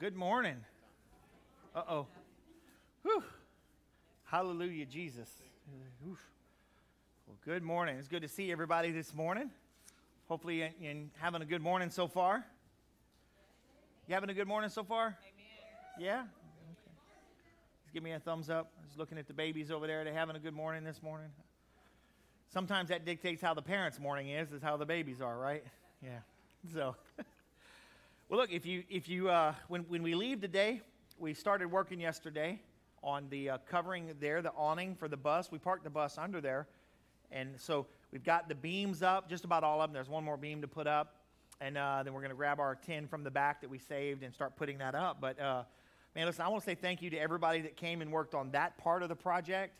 Good morning. Uh oh. Whew. Hallelujah, Jesus. Whew. Well, good morning. It's good to see everybody this morning. Hopefully, you're in having a good morning so far. You having a good morning so far? Amen. Yeah? Okay. Just give me a thumbs up. I was looking at the babies over there. They having a good morning this morning? Sometimes that dictates how the parents' morning is, is how the babies are, right? Yeah. So. Well, look, if you, if you, uh, when, when we leave today, we started working yesterday on the uh, covering there, the awning for the bus. We parked the bus under there. And so we've got the beams up, just about all of them. There's one more beam to put up. And uh, then we're going to grab our tin from the back that we saved and start putting that up. But, uh, man, listen, I want to say thank you to everybody that came and worked on that part of the project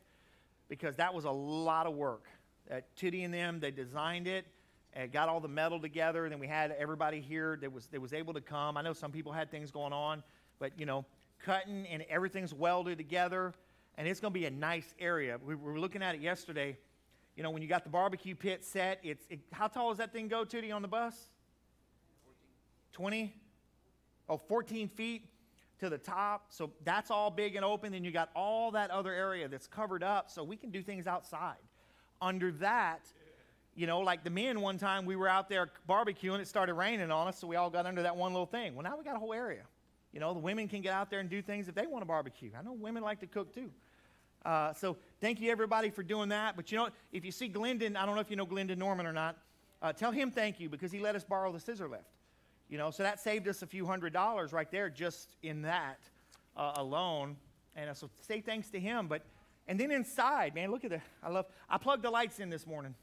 because that was a lot of work. Uh, Titty and them, they designed it and got all the metal together. And then we had everybody here that was, that was able to come. I know some people had things going on, but, you know, cutting and everything's welded together. And it's going to be a nice area. We were looking at it yesterday. You know, when you got the barbecue pit set, it's it, how tall does that thing go, Tootie, on the bus? 20? Oh, 14 feet to the top. So that's all big and open. Then you got all that other area that's covered up so we can do things outside. Under that, you know, like the men one time we were out there barbecuing, it started raining on us, so we all got under that one little thing. Well, now we got a whole area. You know, the women can get out there and do things if they want to barbecue. I know women like to cook too. Uh, so thank you everybody for doing that. But you know, if you see Glendon, I don't know if you know Glendon Norman or not, uh, tell him thank you because he let us borrow the scissor lift. You know, so that saved us a few hundred dollars right there just in that uh, alone. And uh, so say thanks to him. But and then inside, man, look at the I love I plugged the lights in this morning.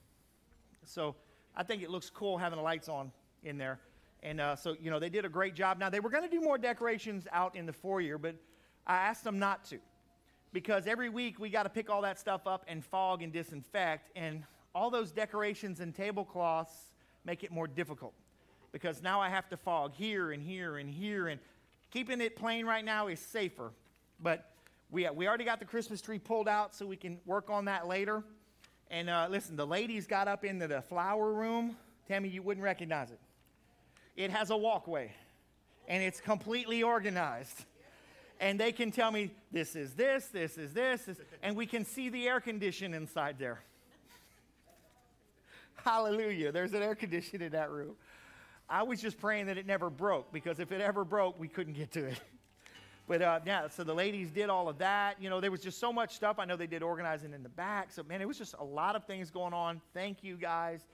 So I think it looks cool having the lights on in there. And uh, so, you know, they did a great job. Now, they were going to do more decorations out in the foyer, but I asked them not to because every week we got to pick all that stuff up and fog and disinfect. And all those decorations and tablecloths make it more difficult because now I have to fog here and here and here. And keeping it plain right now is safer. But we, we already got the Christmas tree pulled out, so we can work on that later. And uh, listen, the ladies got up into the flower room. Tammy, you wouldn't recognize it. It has a walkway, and it's completely organized. And they can tell me, this is this, this is this, this and we can see the air condition inside there. Hallelujah. There's an air conditioner in that room. I was just praying that it never broke because if it ever broke, we couldn't get to it. But uh, yeah, so the ladies did all of that. You know, there was just so much stuff. I know they did organizing in the back. So, man, it was just a lot of things going on. Thank you guys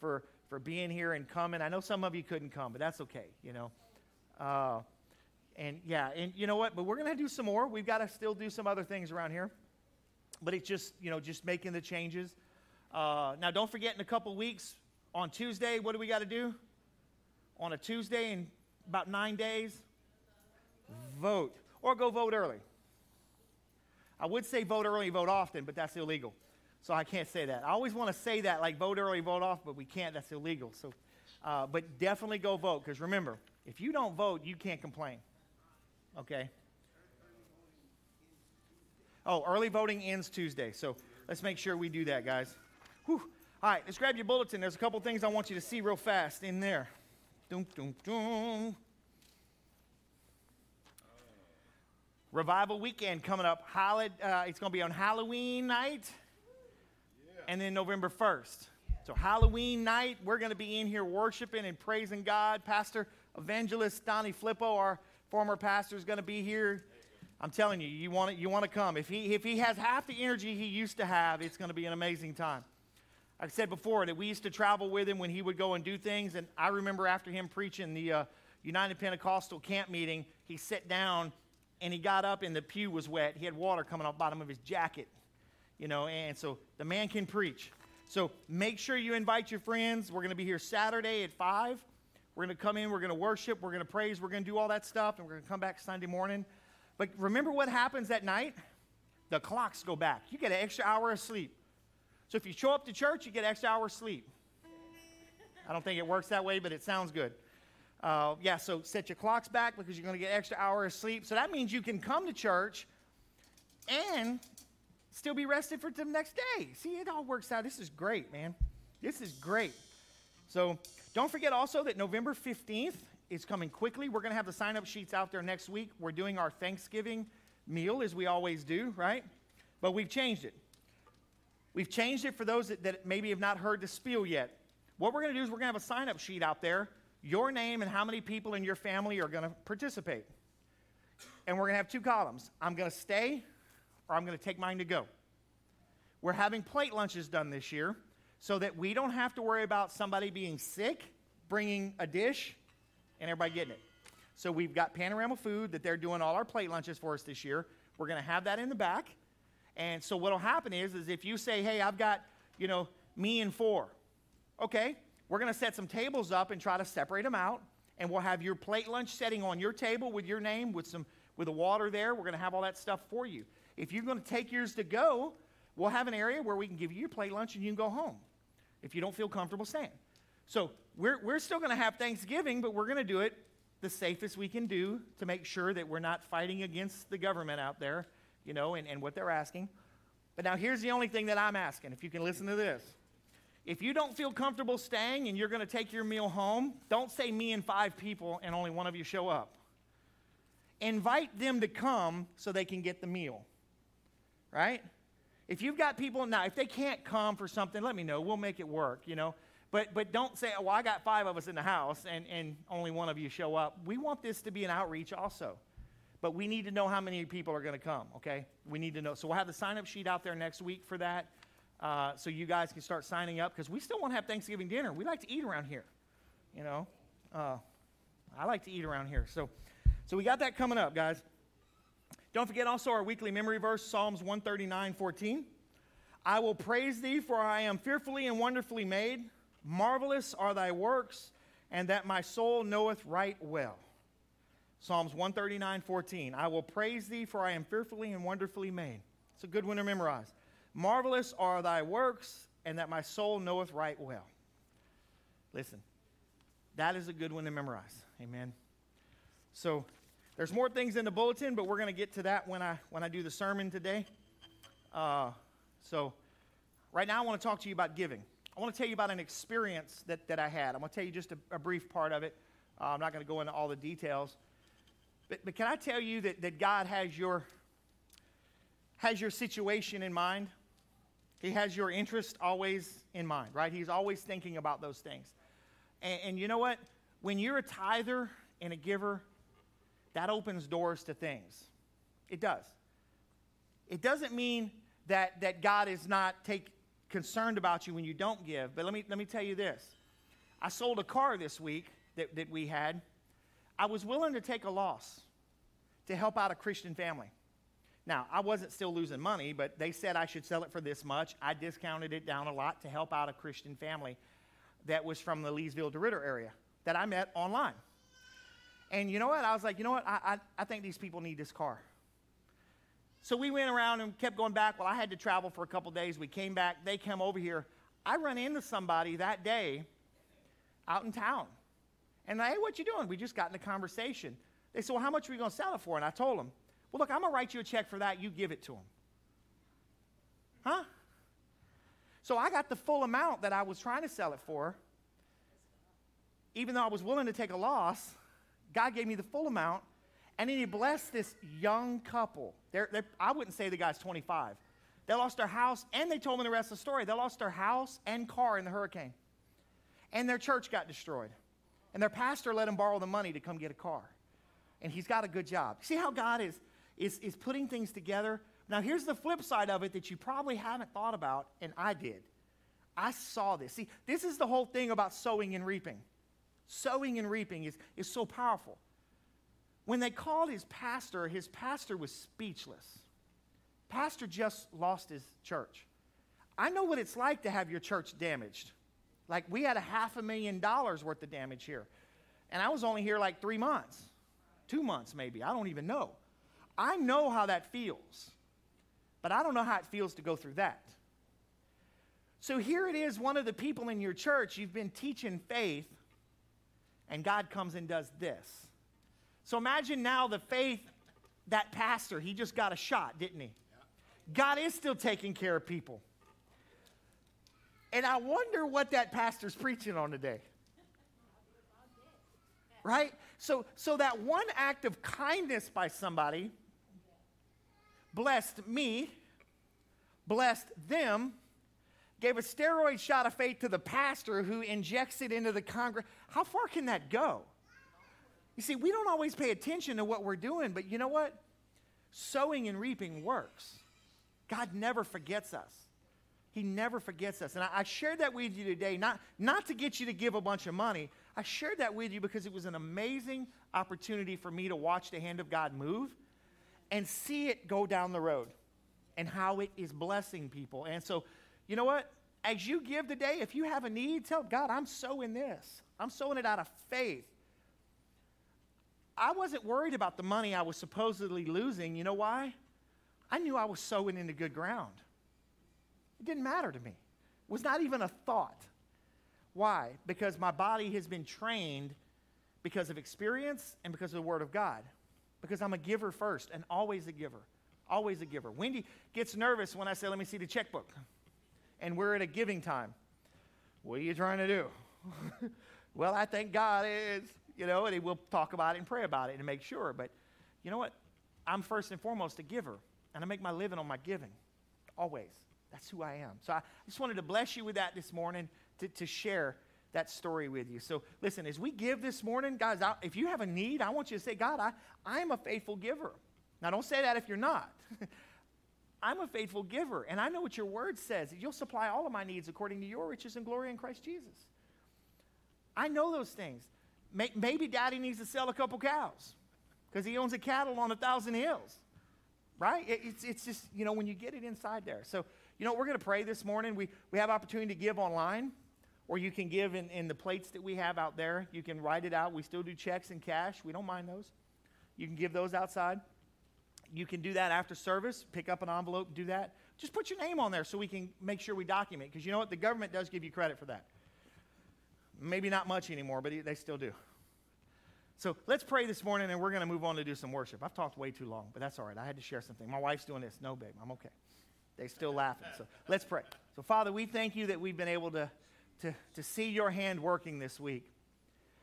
for, for being here and coming. I know some of you couldn't come, but that's okay, you know. Uh, and yeah, and you know what? But we're going to do some more. We've got to still do some other things around here. But it's just, you know, just making the changes. Uh, now, don't forget in a couple weeks, on Tuesday, what do we got to do? On a Tuesday in about nine days, vote or go vote early. I would say vote early, vote often, but that's illegal. So I can't say that. I always want to say that, like vote early, vote off, but we can't. That's illegal. So, uh, but definitely go vote because remember, if you don't vote, you can't complain. Okay. Oh, early voting ends Tuesday. So let's make sure we do that, guys. Whew. All right, let's grab your bulletin. There's a couple things I want you to see real fast in there. Doom, doom, doom. Revival weekend coming up. uh, it's going to be on Halloween night yeah. and then November 1st. So, Halloween night, we're going to be in here worshiping and praising God. Pastor Evangelist Donnie Flippo, our former pastor, is going to be here. I'm telling you, you want, you want to come. If he, if he has half the energy he used to have, it's going to be an amazing time. I said before that we used to travel with him when he would go and do things. And I remember after him preaching the uh, United Pentecostal camp meeting, he sat down and he got up and the pew was wet. He had water coming off bottom of his jacket, you know, and so the man can preach. So make sure you invite your friends. We're going to be here Saturday at 5. We're going to come in, we're going to worship, we're going to praise, we're going to do all that stuff, and we're going to come back Sunday morning. But remember what happens that night? The clocks go back. You get an extra hour of sleep. So if you show up to church, you get extra hour of sleep. I don't think it works that way, but it sounds good. Uh, yeah, so set your clocks back because you're going to get extra hour of sleep. So that means you can come to church and still be rested for the next day. See, it all works out. This is great, man. This is great. So don't forget also that November 15th is coming quickly. We're going to have the sign up sheets out there next week. We're doing our Thanksgiving meal as we always do, right? But we've changed it. We've changed it for those that, that maybe have not heard the spiel yet. What we're going to do is we're going to have a sign up sheet out there, your name and how many people in your family are going to participate. And we're going to have two columns I'm going to stay or I'm going to take mine to go. We're having plate lunches done this year so that we don't have to worry about somebody being sick, bringing a dish, and everybody getting it. So we've got Panorama Food that they're doing all our plate lunches for us this year. We're going to have that in the back. And so what'll happen is, is if you say, hey, I've got, you know, me and four, okay, we're going to set some tables up and try to separate them out. And we'll have your plate lunch setting on your table with your name, with some with the water there. We're going to have all that stuff for you. If you're going to take yours to go, we'll have an area where we can give you your plate lunch and you can go home if you don't feel comfortable staying. So we're, we're still going to have Thanksgiving, but we're going to do it the safest we can do to make sure that we're not fighting against the government out there, you know, and, and what they're asking. But now here's the only thing that I'm asking, if you can listen to this. If you don't feel comfortable staying and you're going to take your meal home, don't say me and five people and only one of you show up. Invite them to come so they can get the meal. Right? If you've got people now, if they can't come for something, let me know. We'll make it work, you know. But, but don't say, oh, well, I got five of us in the house and, and only one of you show up. We want this to be an outreach also. But we need to know how many people are going to come, okay? We need to know. So we'll have the sign up sheet out there next week for that. Uh, so you guys can start signing up because we still want to have Thanksgiving dinner. We like to eat around here, you know. Uh, I like to eat around here. So, so we got that coming up, guys. Don't forget also our weekly memory verse, Psalms 139 14. I will praise thee, for I am fearfully and wonderfully made. Marvelous are thy works, and that my soul knoweth right well. Psalms 139 14. I will praise thee, for I am fearfully and wonderfully made. It's a good one to memorize. Marvelous are thy works, and that my soul knoweth right well. Listen, that is a good one to memorize. Amen. So, there's more things in the bulletin, but we're going to get to that when I, when I do the sermon today. Uh, so, right now, I want to talk to you about giving. I want to tell you about an experience that, that I had. I'm going to tell you just a, a brief part of it. Uh, I'm not going to go into all the details. But, but can I tell you that, that God has your, has your situation in mind? He has your interest always in mind, right? He's always thinking about those things. And, and you know what? When you're a tither and a giver, that opens doors to things. It does. It doesn't mean that, that God is not take, concerned about you when you don't give, but let me, let me tell you this. I sold a car this week that, that we had. I was willing to take a loss to help out a Christian family. Now, I wasn't still losing money, but they said I should sell it for this much. I discounted it down a lot to help out a Christian family that was from the Leesville DeRidder area that I met online. And you know what? I was like, you know what? I, I, I think these people need this car. So we went around and kept going back. Well, I had to travel for a couple days. We came back. They came over here. I run into somebody that day out in town. And I, hey, what you doing? We just got in a conversation. They said, well, how much are we going to sell it for? And I told them, well, look, I'm going to write you a check for that. You give it to them. Huh? So I got the full amount that I was trying to sell it for. Even though I was willing to take a loss, God gave me the full amount, and then He blessed this young couple. They're, they're, I wouldn't say the guy's 25. They lost their house, and they told me the rest of the story. They lost their house and car in the hurricane, and their church got destroyed. And their pastor let them borrow the money to come get a car. And he's got a good job. See how God is, is, is putting things together? Now, here's the flip side of it that you probably haven't thought about, and I did. I saw this. See, this is the whole thing about sowing and reaping. Sowing and reaping is, is so powerful. When they called his pastor, his pastor was speechless. Pastor just lost his church. I know what it's like to have your church damaged. Like we had a half a million dollars worth of damage here. And I was only here like three months, two months maybe. I don't even know. I know how that feels, but I don't know how it feels to go through that. So here it is, one of the people in your church, you've been teaching faith, and God comes and does this. So imagine now the faith, that pastor, he just got a shot, didn't he? God is still taking care of people. And I wonder what that pastor's preaching on today. Right? So, so that one act of kindness by somebody blessed me, blessed them, gave a steroid shot of faith to the pastor who injects it into the congress. How far can that go? You see, we don't always pay attention to what we're doing, but you know what? Sowing and reaping works. God never forgets us. He never forgets us. And I, I, shared that with you today, not, not to get you to give a bunch of money. I shared that with you because it was an amazing opportunity for me to watch the hand of God move and see it go down the road and how it is blessing people. And so, you know what? As you give today, if you have a need, tell God, I'm sowing this. I'm sowing it out of faith. I wasn't worried about the money I was supposedly losing. You know why? I knew I was sowing into good ground. It didn't matter to me. It was not even a thought. Why? Because my body has been trained because of experience and because of the Word of God. Because I'm a giver first and always a giver. Always a giver. Wendy gets nervous when I say, let me see the checkbook. And we're at a giving time. What are you trying to do? well, I think God is you know, and we'll talk about it and pray about it and make sure. But you know what? I'm first and foremost a giver, and I make my living on my giving, always. That's who I am. So I just wanted to bless you with that this morning to, to share that story with you. So listen, as we give this morning, guys, I, if you have a need, I want you to say, God, I, I'm a faithful giver. Now, don't say that if you're not. I'm a faithful giver, and I know what your word says. You'll supply all of my needs according to your riches and glory in Christ Jesus. I know those things. Maybe daddy needs to sell a couple cows because he owns a cattle on a thousand hills, right? It's, it's just, you know, when you get it inside there. So, you know, we're going to pray this morning. We, we have opportunity to give online, or you can give in, in the plates that we have out there. You can write it out. We still do checks and cash. We don't mind those. You can give those outside. You can do that after service. Pick up an envelope, do that. Just put your name on there so we can make sure we document. Because you know what? The government does give you credit for that. Maybe not much anymore, but they still do. So let's pray this morning, and we're going to move on to do some worship. I've talked way too long, but that's all right. I had to share something. My wife's doing this. No, babe, I'm okay. They're still laughing. So let's pray. So, Father, we thank you that we've been able to, to, to see your hand working this week.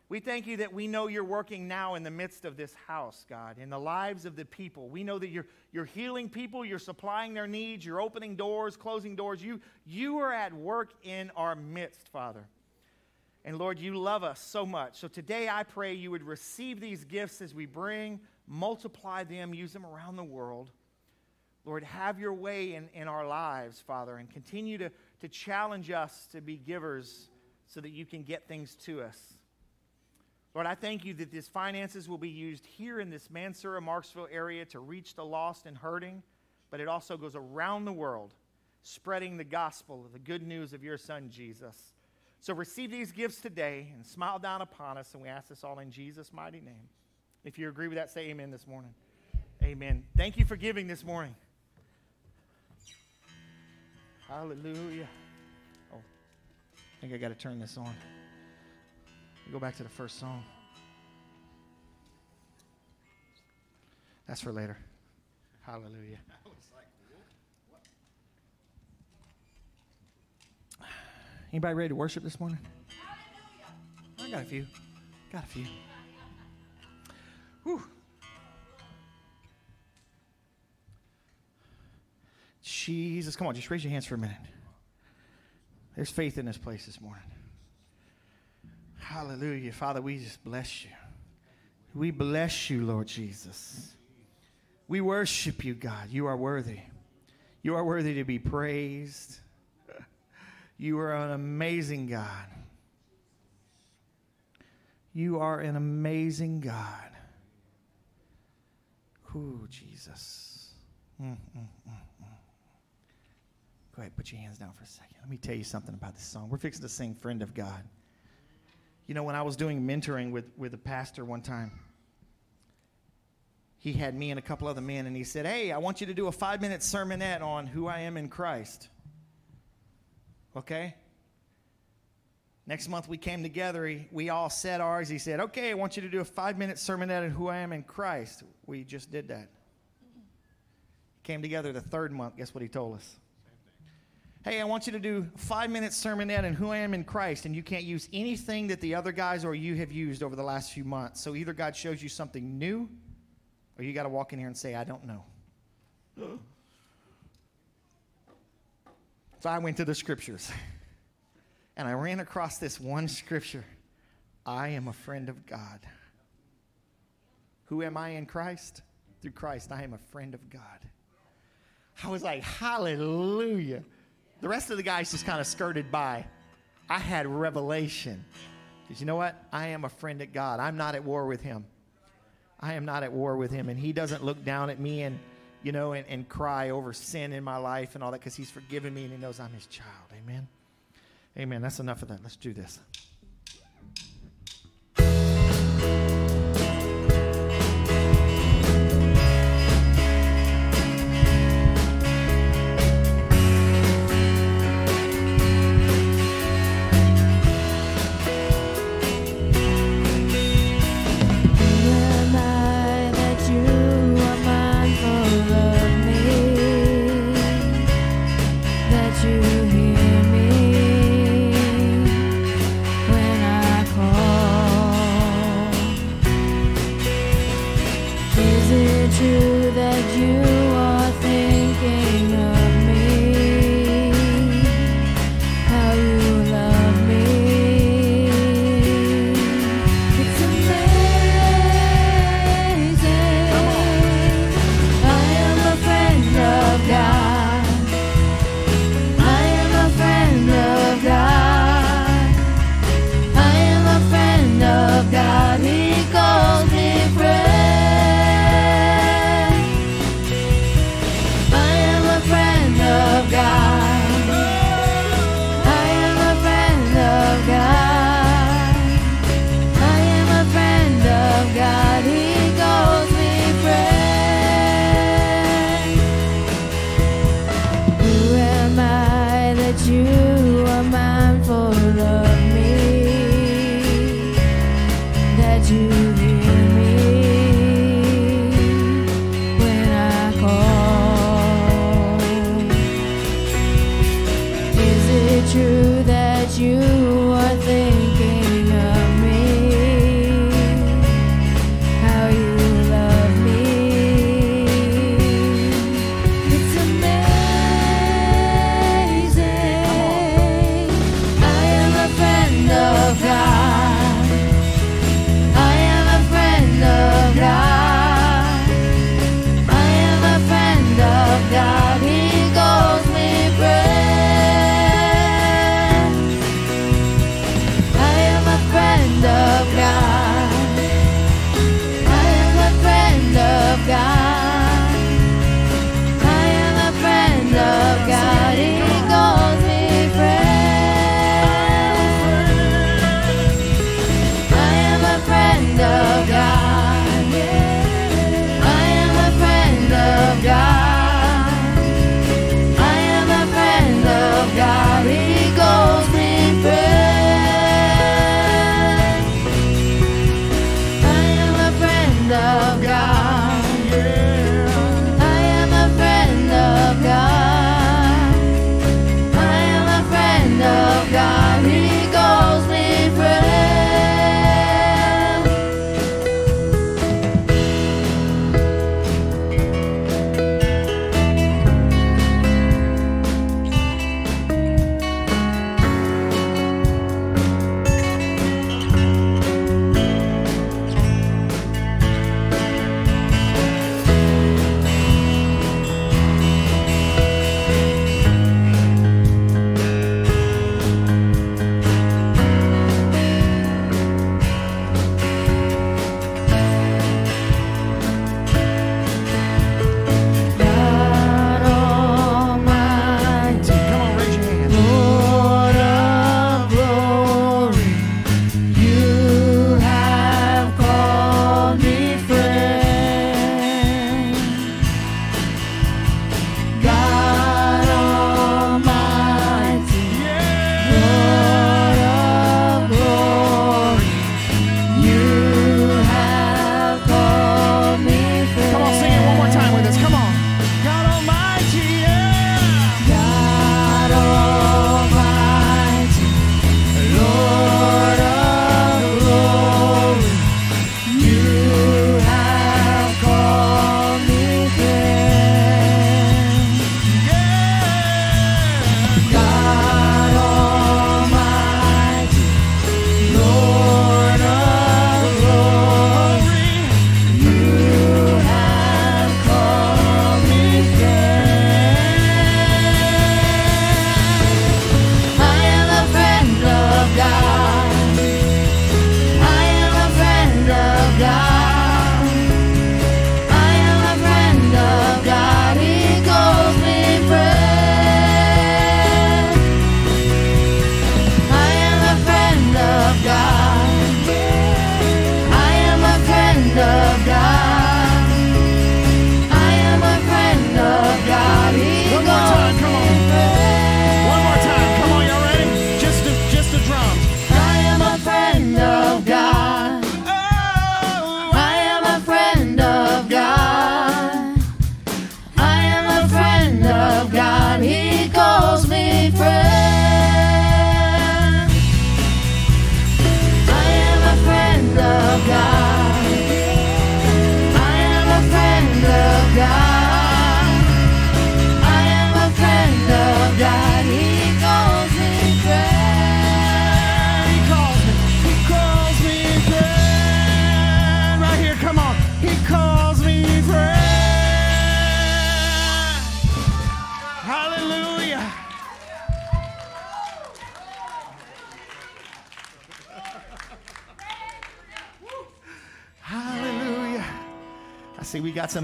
We thank you that we know you're working now in the midst of this house, God, in the lives of the people. We know that you're, you're healing people, you're supplying their needs, you're opening doors, closing doors. You, you are at work in our midst, Father. And Lord, you love us so much. So today I pray you would receive these gifts as we bring, multiply them, use them around the world. Lord, have your way in, in our lives, Father, and continue to, to challenge us to be givers so that you can get things to us. Lord, I thank you that these finances will be used here in this Mansura, Marksville area to reach the lost and hurting, but it also goes around the world, spreading the gospel, the good news of your Son, Jesus. So receive these gifts today and smile down upon us. And we ask this all in Jesus' mighty name. If you agree with that, say amen this morning. Amen. Thank you for giving this morning. Hallelujah. Oh, I think I got to turn this on. Go back to the first song. That's for later. Hallelujah. Anybody ready to worship this morning? I got a few. Got a few. Whew. Jesus, come on, just raise your hands for a minute. There's faith in this place this morning. Hallelujah. Father, we just bless you. We bless you, Lord Jesus. We worship you, God. You are worthy. You are worthy to be praised. You are an amazing God. You are an amazing God. Ooh, Jesus. Mm, mm, mm, Go ahead, put your hands down for a second. Let me tell you something about this song. We're fixing to sing Friend of God. You know, when I was doing mentoring with, with a pastor one time, he had me and a couple other men, and he said, Hey, I want you to do a five minute sermonette on who I am in Christ. Okay? Next month we came together. He, we all said ours. He said, Okay, I want you to do a five minute sermonette on who I am in Christ. We just did that. Came together the third month. Guess what he told us? Hey, I want you to do five minute sermonette and who I am in Christ, and you can't use anything that the other guys or you have used over the last few months. So either God shows you something new, or you got to walk in here and say, I don't know. So I went to the scriptures and I ran across this one scripture I am a friend of God. Who am I in Christ? Through Christ, I am a friend of God. I was like, Hallelujah. The rest of the guys just kind of skirted by. I had revelation. Because you know what? I am a friend of God. I'm not at war with him. I am not at war with him. And he doesn't look down at me and, you know, and, and cry over sin in my life and all that because he's forgiven me and he knows I'm his child. Amen. Amen. That's enough of that. Let's do this.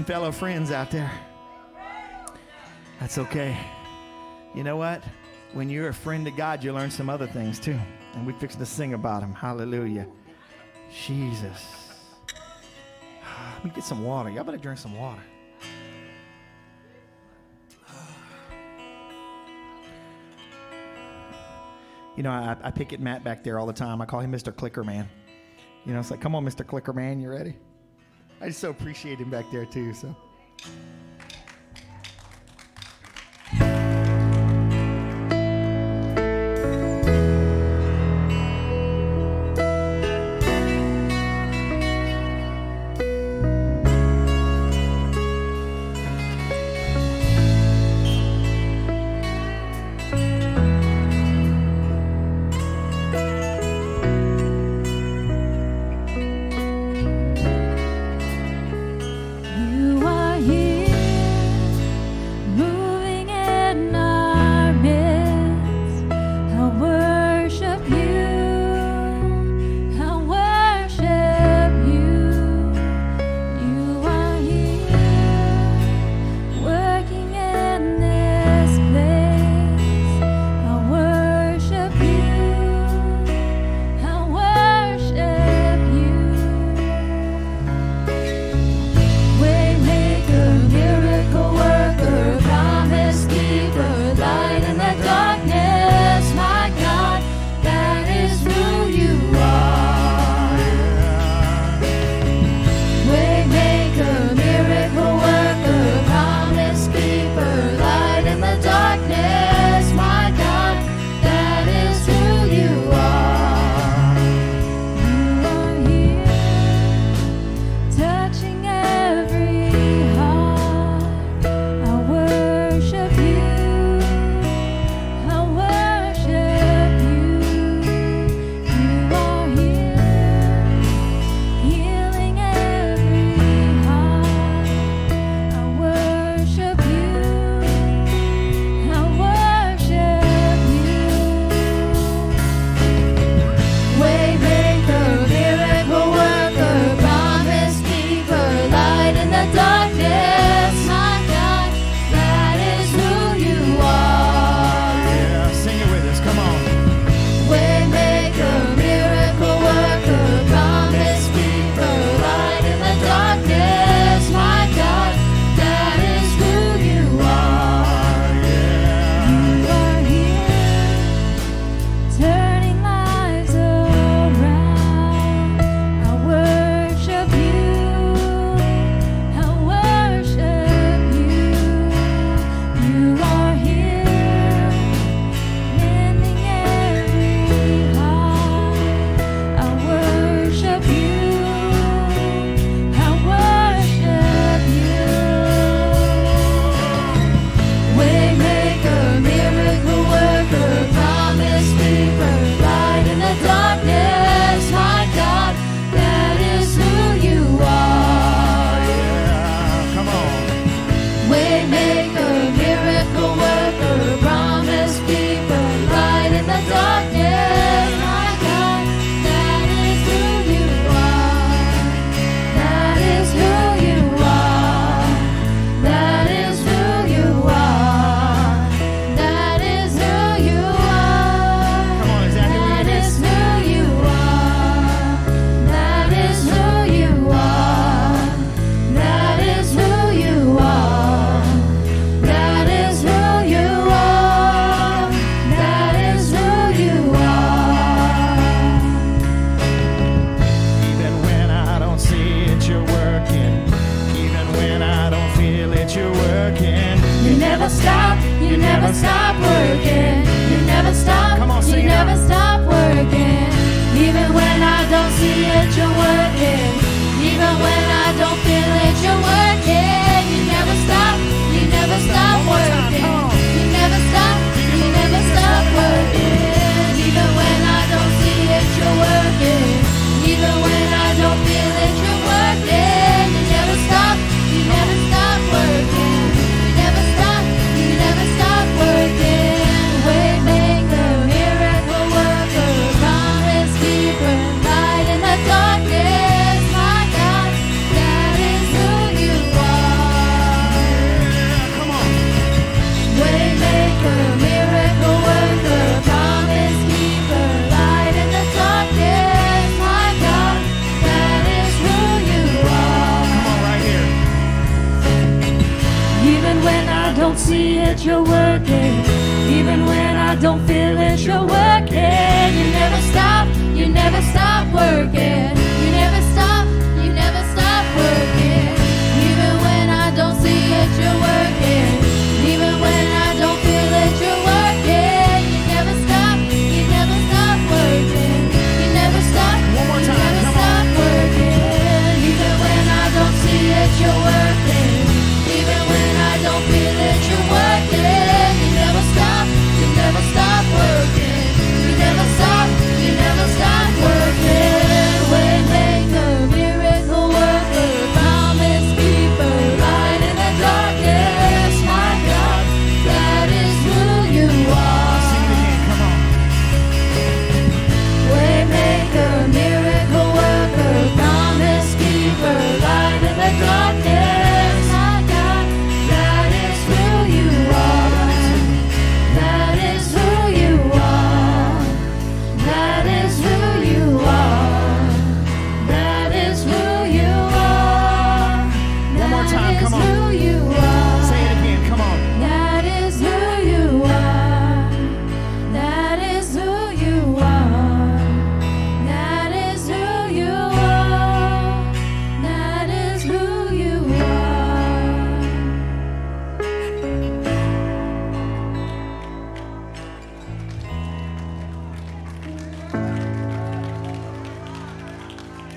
Some fellow friends out there. That's okay. You know what? When you're a friend to God, you learn some other things too. And we fix to sing about them. Hallelujah. Jesus. Let me get some water. Y'all better drink some water. You know, I, I pick at Matt back there all the time. I call him Mr. Clicker Man. You know, it's like, come on, Mr. Clicker Man, you ready? I just so appreciate him back there too. So.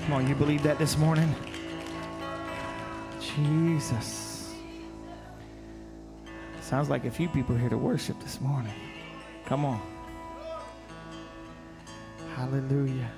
Come on, you believe that this morning? Jesus. Sounds like a few people here to worship this morning. Come on. Hallelujah.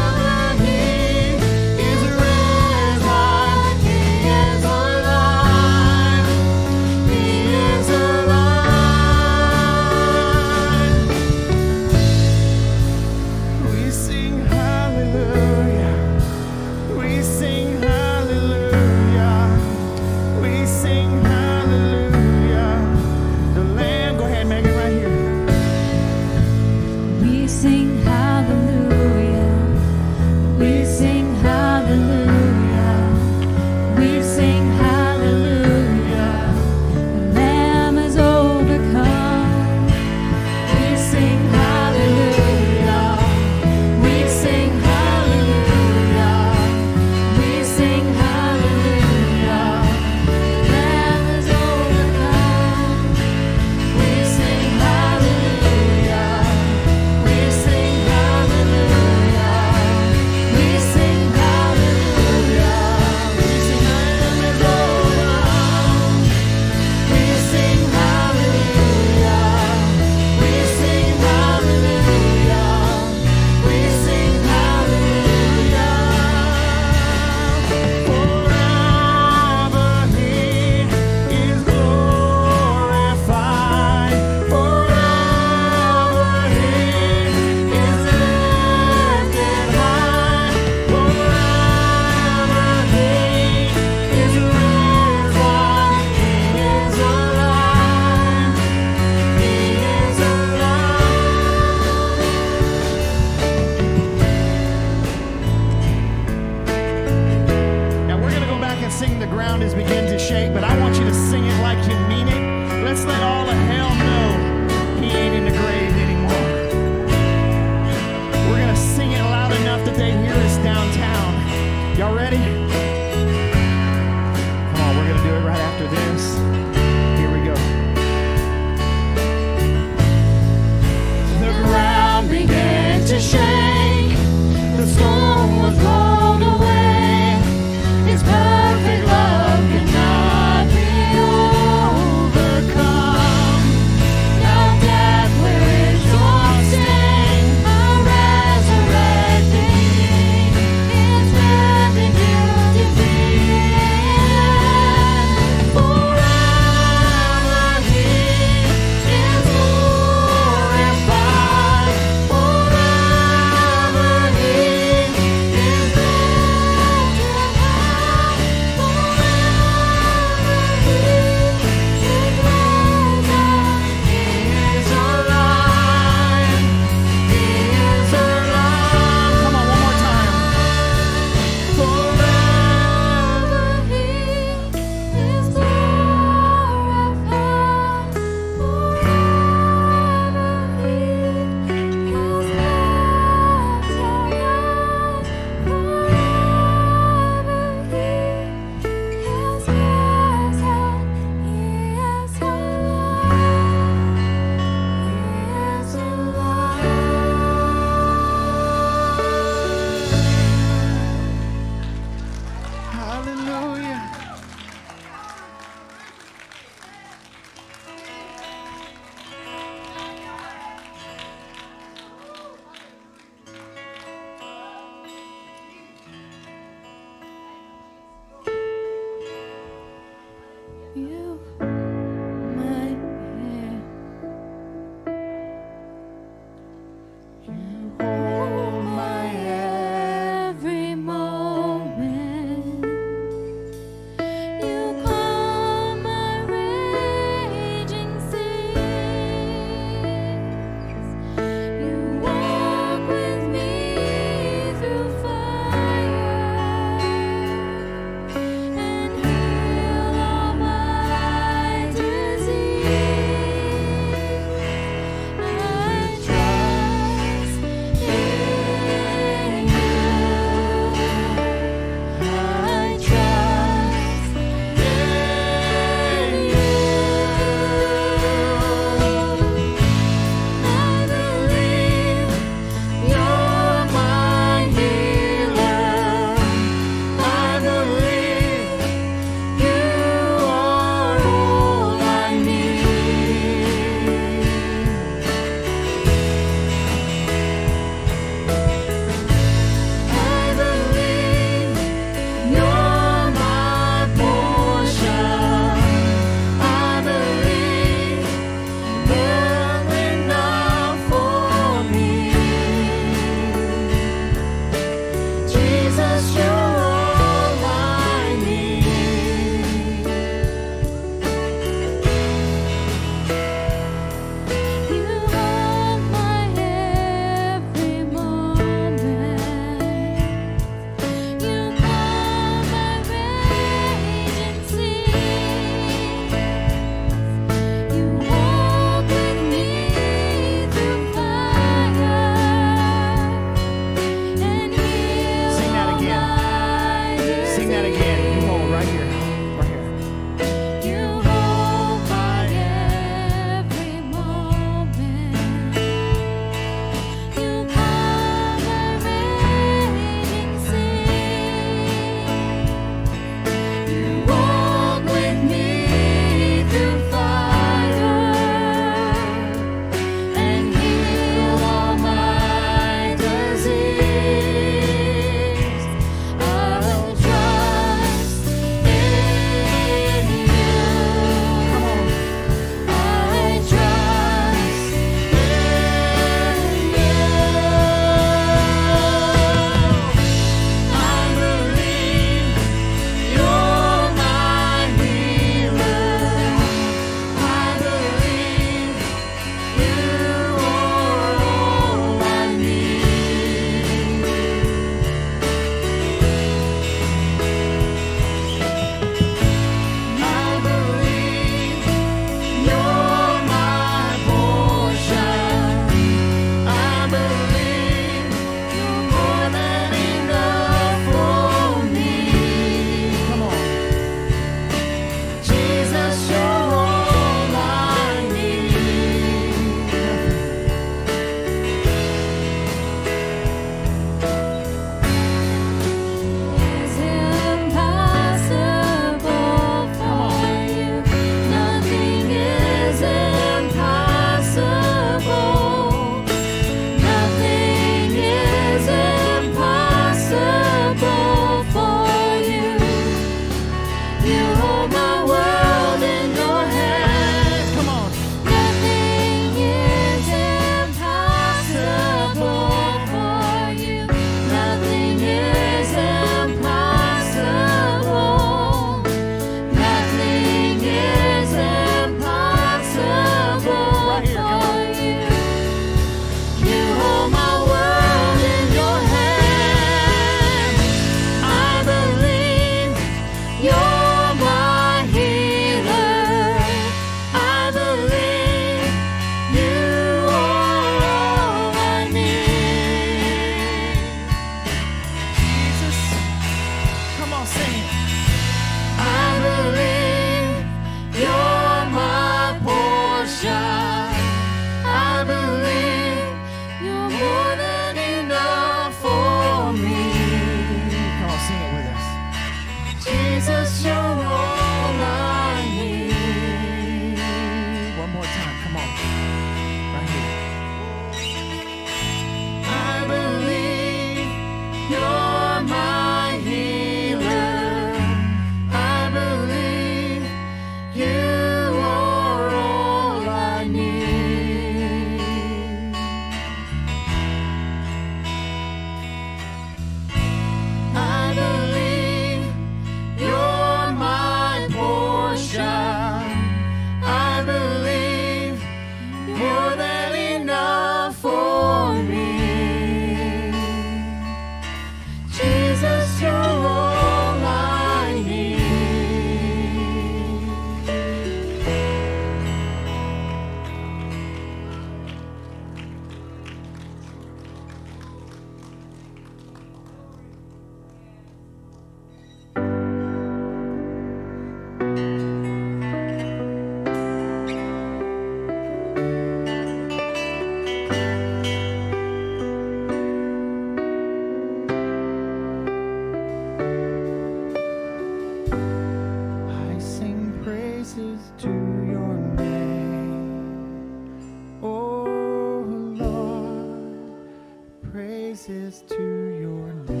praises to your name.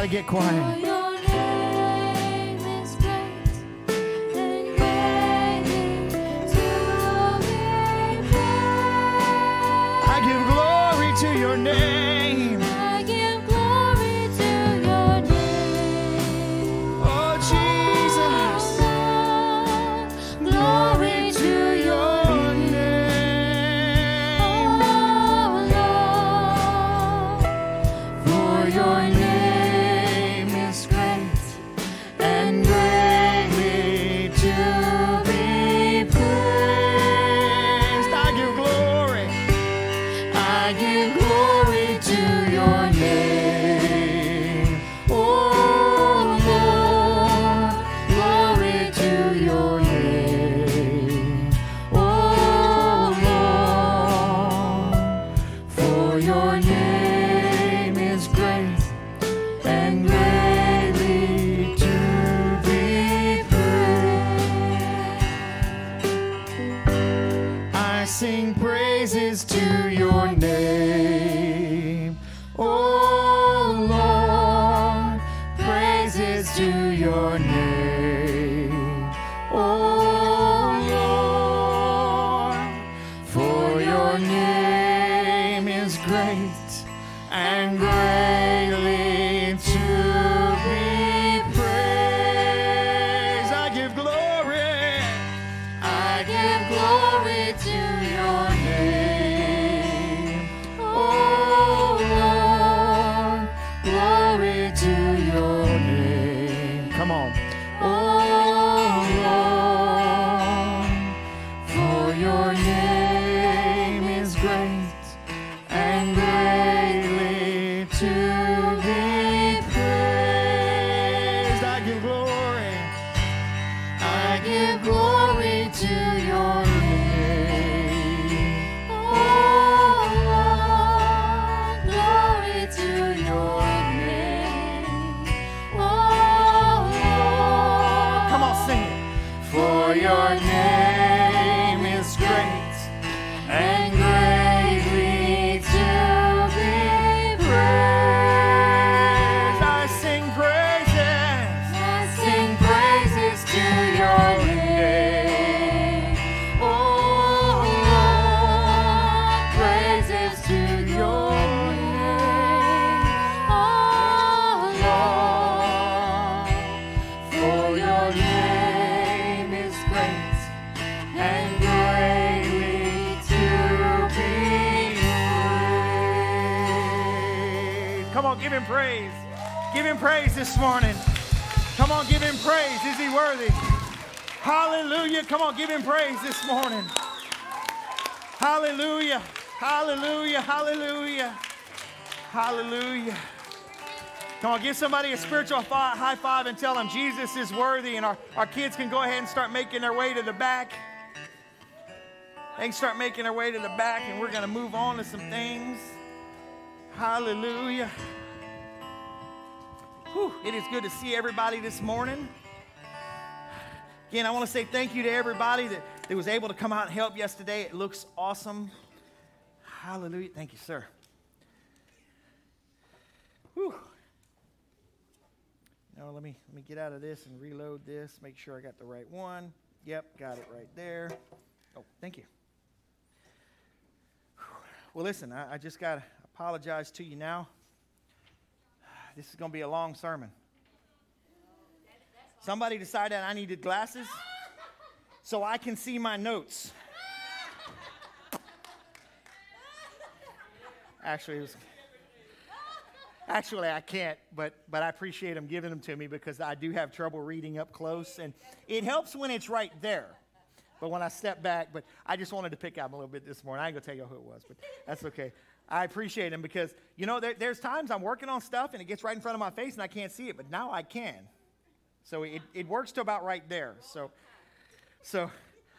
Got to get quiet. For praise. Give him praise this morning. Come on, give him praise. Is he worthy? Hallelujah. Come on, give him praise this morning. Hallelujah. Hallelujah. Hallelujah. Hallelujah. Come on, give somebody a spiritual fi- high five and tell them Jesus is worthy. And our, our kids can go ahead and start making their way to the back. They can start making their way to the back, and we're going to move on to some things. Hallelujah. Whew, it is good to see everybody this morning. Again, I want to say thank you to everybody that, that was able to come out and help yesterday. It looks awesome. Hallelujah. Thank you, sir. Whew. Now let me let me get out of this and reload this. Make sure I got the right one. Yep, got it right there. Oh, thank you. Well, listen, I, I just got to apologize to you now. This is going to be a long sermon. Somebody decided I needed glasses so I can see my notes. Actually, it was. Actually, I can't, but, but I appreciate them giving them to me because I do have trouble reading up close. And it helps when it's right there. but when I step back, but I just wanted to pick out a little bit this morning. I ain't gonna tell you who it was, but that's okay. I appreciate him because you know there, there's times I'm working on stuff and it gets right in front of my face and I can't see it, but now I can. So it, it works to about right there. So so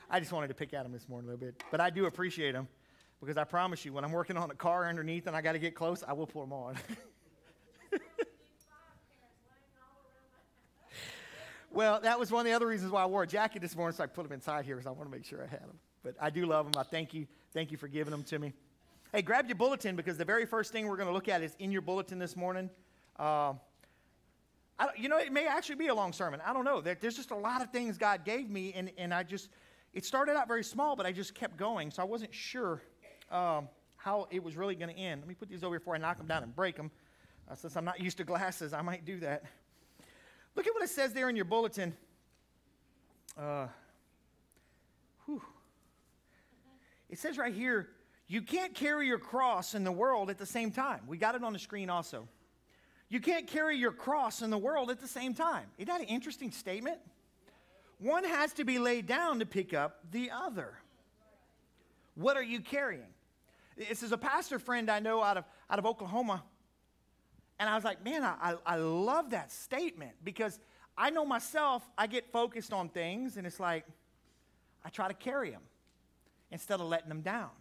I just wanted to pick at him this morning a little bit, but I do appreciate him because I promise you, when I'm working on a car underneath and I got to get close, I will pull him on. Well, that was one of the other reasons why I wore a jacket this morning, so I put them inside here because I want to make sure I had them. But I do love them. I thank you. Thank you for giving them to me. Hey, grab your bulletin because the very first thing we're going to look at is in your bulletin this morning. Uh, I, you know, it may actually be a long sermon. I don't know. There's just a lot of things God gave me, and, and I just, it started out very small, but I just kept going, so I wasn't sure um, how it was really going to end. Let me put these over before I knock them down and break them. Uh, since I'm not used to glasses, I might do that. Look at what it says there in your bulletin. Uh, it says right here, you can't carry your cross in the world at the same time. We got it on the screen also. You can't carry your cross in the world at the same time. Isn't that an interesting statement? One has to be laid down to pick up the other. What are you carrying? This is a pastor friend I know out of, out of Oklahoma and I was like, man, I, I love that statement because I know myself, I get focused on things, and it's like, I try to carry them instead of letting them down.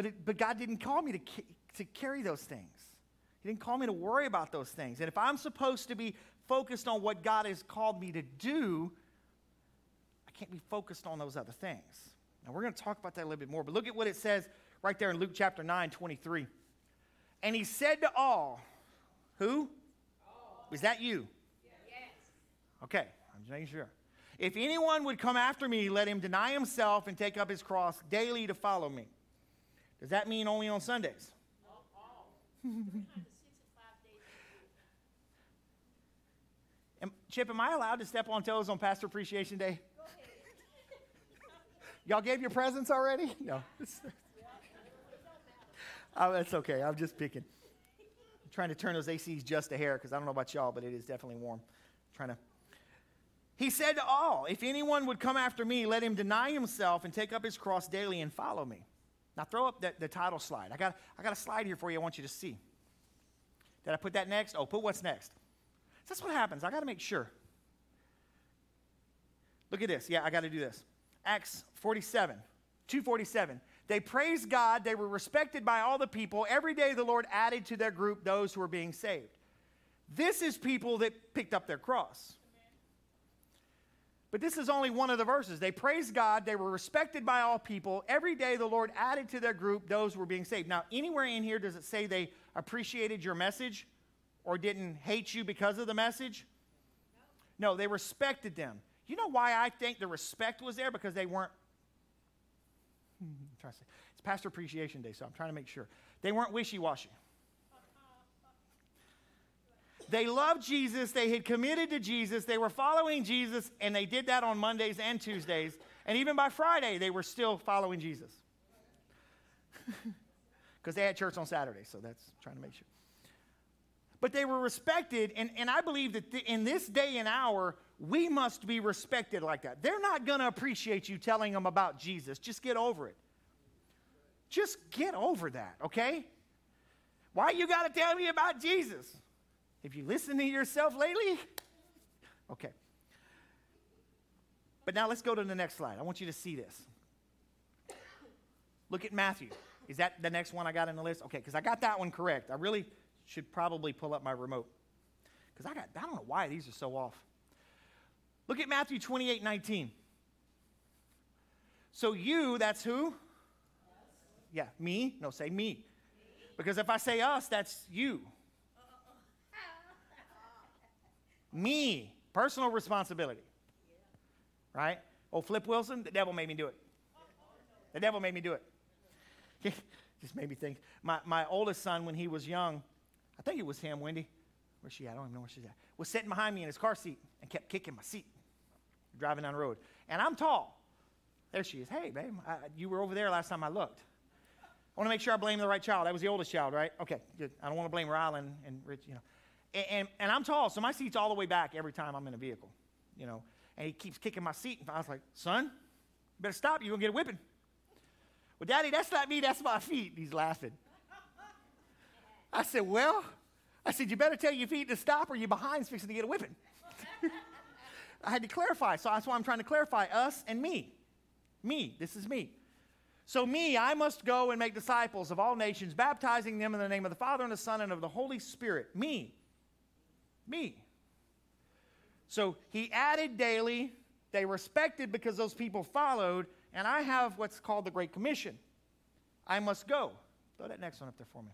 But, it, but God didn't call me to, to carry those things. He didn't call me to worry about those things. And if I'm supposed to be focused on what God has called me to do, I can't be focused on those other things. Now, we're going to talk about that a little bit more, but look at what it says right there in Luke chapter 9, 23. And he said to all, who? Was that you? Yes. Okay, I'm just making sure. If anyone would come after me, let him deny himself and take up his cross daily to follow me. Does that mean only on Sundays? am, Chip, am I allowed to step on toes on Pastor Appreciation Day? Y'all gave your presents already? No. oh, that's okay. I'm just picking I'm trying to turn those ACs just a hair because I don't know about y'all, but it is definitely warm. I'm trying to. He said to all, If anyone would come after me, let him deny himself and take up his cross daily and follow me. Now throw up the, the title slide. I got, I got a slide here for you I want you to see. Did I put that next? Oh, put what's next. That's what happens. I got to make sure. Look at this. Yeah, I got to do this. Acts 47, 247. They praised God. They were respected by all the people. Every day the Lord added to their group those who were being saved. This is people that picked up their cross. But this is only one of the verses. They praised God. They were respected by all people. Every day the Lord added to their group those who were being saved. Now, anywhere in here does it say they appreciated your message or didn't hate you because of the message? No, they respected them. You know why I think the respect was there? Because they weren't. It's Pastor Appreciation Day, so I'm trying to make sure. They weren't wishy washy. They loved Jesus. They had committed to Jesus. They were following Jesus, and they did that on Mondays and Tuesdays. And even by Friday, they were still following Jesus. Because they had church on Saturday, so that's trying to make sure. But they were respected, and, and I believe that th- in this day and hour, we must be respected like that. They're not going to appreciate you telling them about Jesus. Just get over it. Just get over that, okay? Why you got to tell me about Jesus? Have you listened to yourself lately? Okay. But now let's go to the next slide. I want you to see this. Look at Matthew. Is that the next one I got in the list? Okay, because I got that one correct. I really should probably pull up my remote. Because I got, I don't know why these are so off. Look at Matthew 28 19. So you, that's who? Yeah, me? No, say me. Because if I say us, that's you. Me, personal responsibility. Right? Oh, Flip Wilson, the devil made me do it. The devil made me do it. Just made me think. My, my oldest son, when he was young, I think it was him, Wendy. Where's she at? I don't even know where she's at. Was sitting behind me in his car seat and kept kicking my seat driving down the road. And I'm tall. There she is. Hey, babe, I, you were over there last time I looked. I want to make sure I blame the right child. That was the oldest child, right? Okay, good. I don't want to blame Rylan and Rich, you know. And, and, I'm tall, so my seat's all the way back every time I'm in a vehicle, you know. And he keeps kicking my seat. And I was like, son, better stop. You're going to get a whipping. Well, Daddy, that's not me. That's my feet. He's laughing. I said, Well, I said, You better tell your feet to stop or you're behind fixing to get a whipping. I had to clarify. So that's why I'm trying to clarify us and me. Me. This is me. So, me, I must go and make disciples of all nations, baptizing them in the name of the Father and the Son and of the Holy Spirit. Me. Me. So, he added daily. They respected because those people followed. And I have what's called the Great Commission. I must go. Throw that next one up there for me.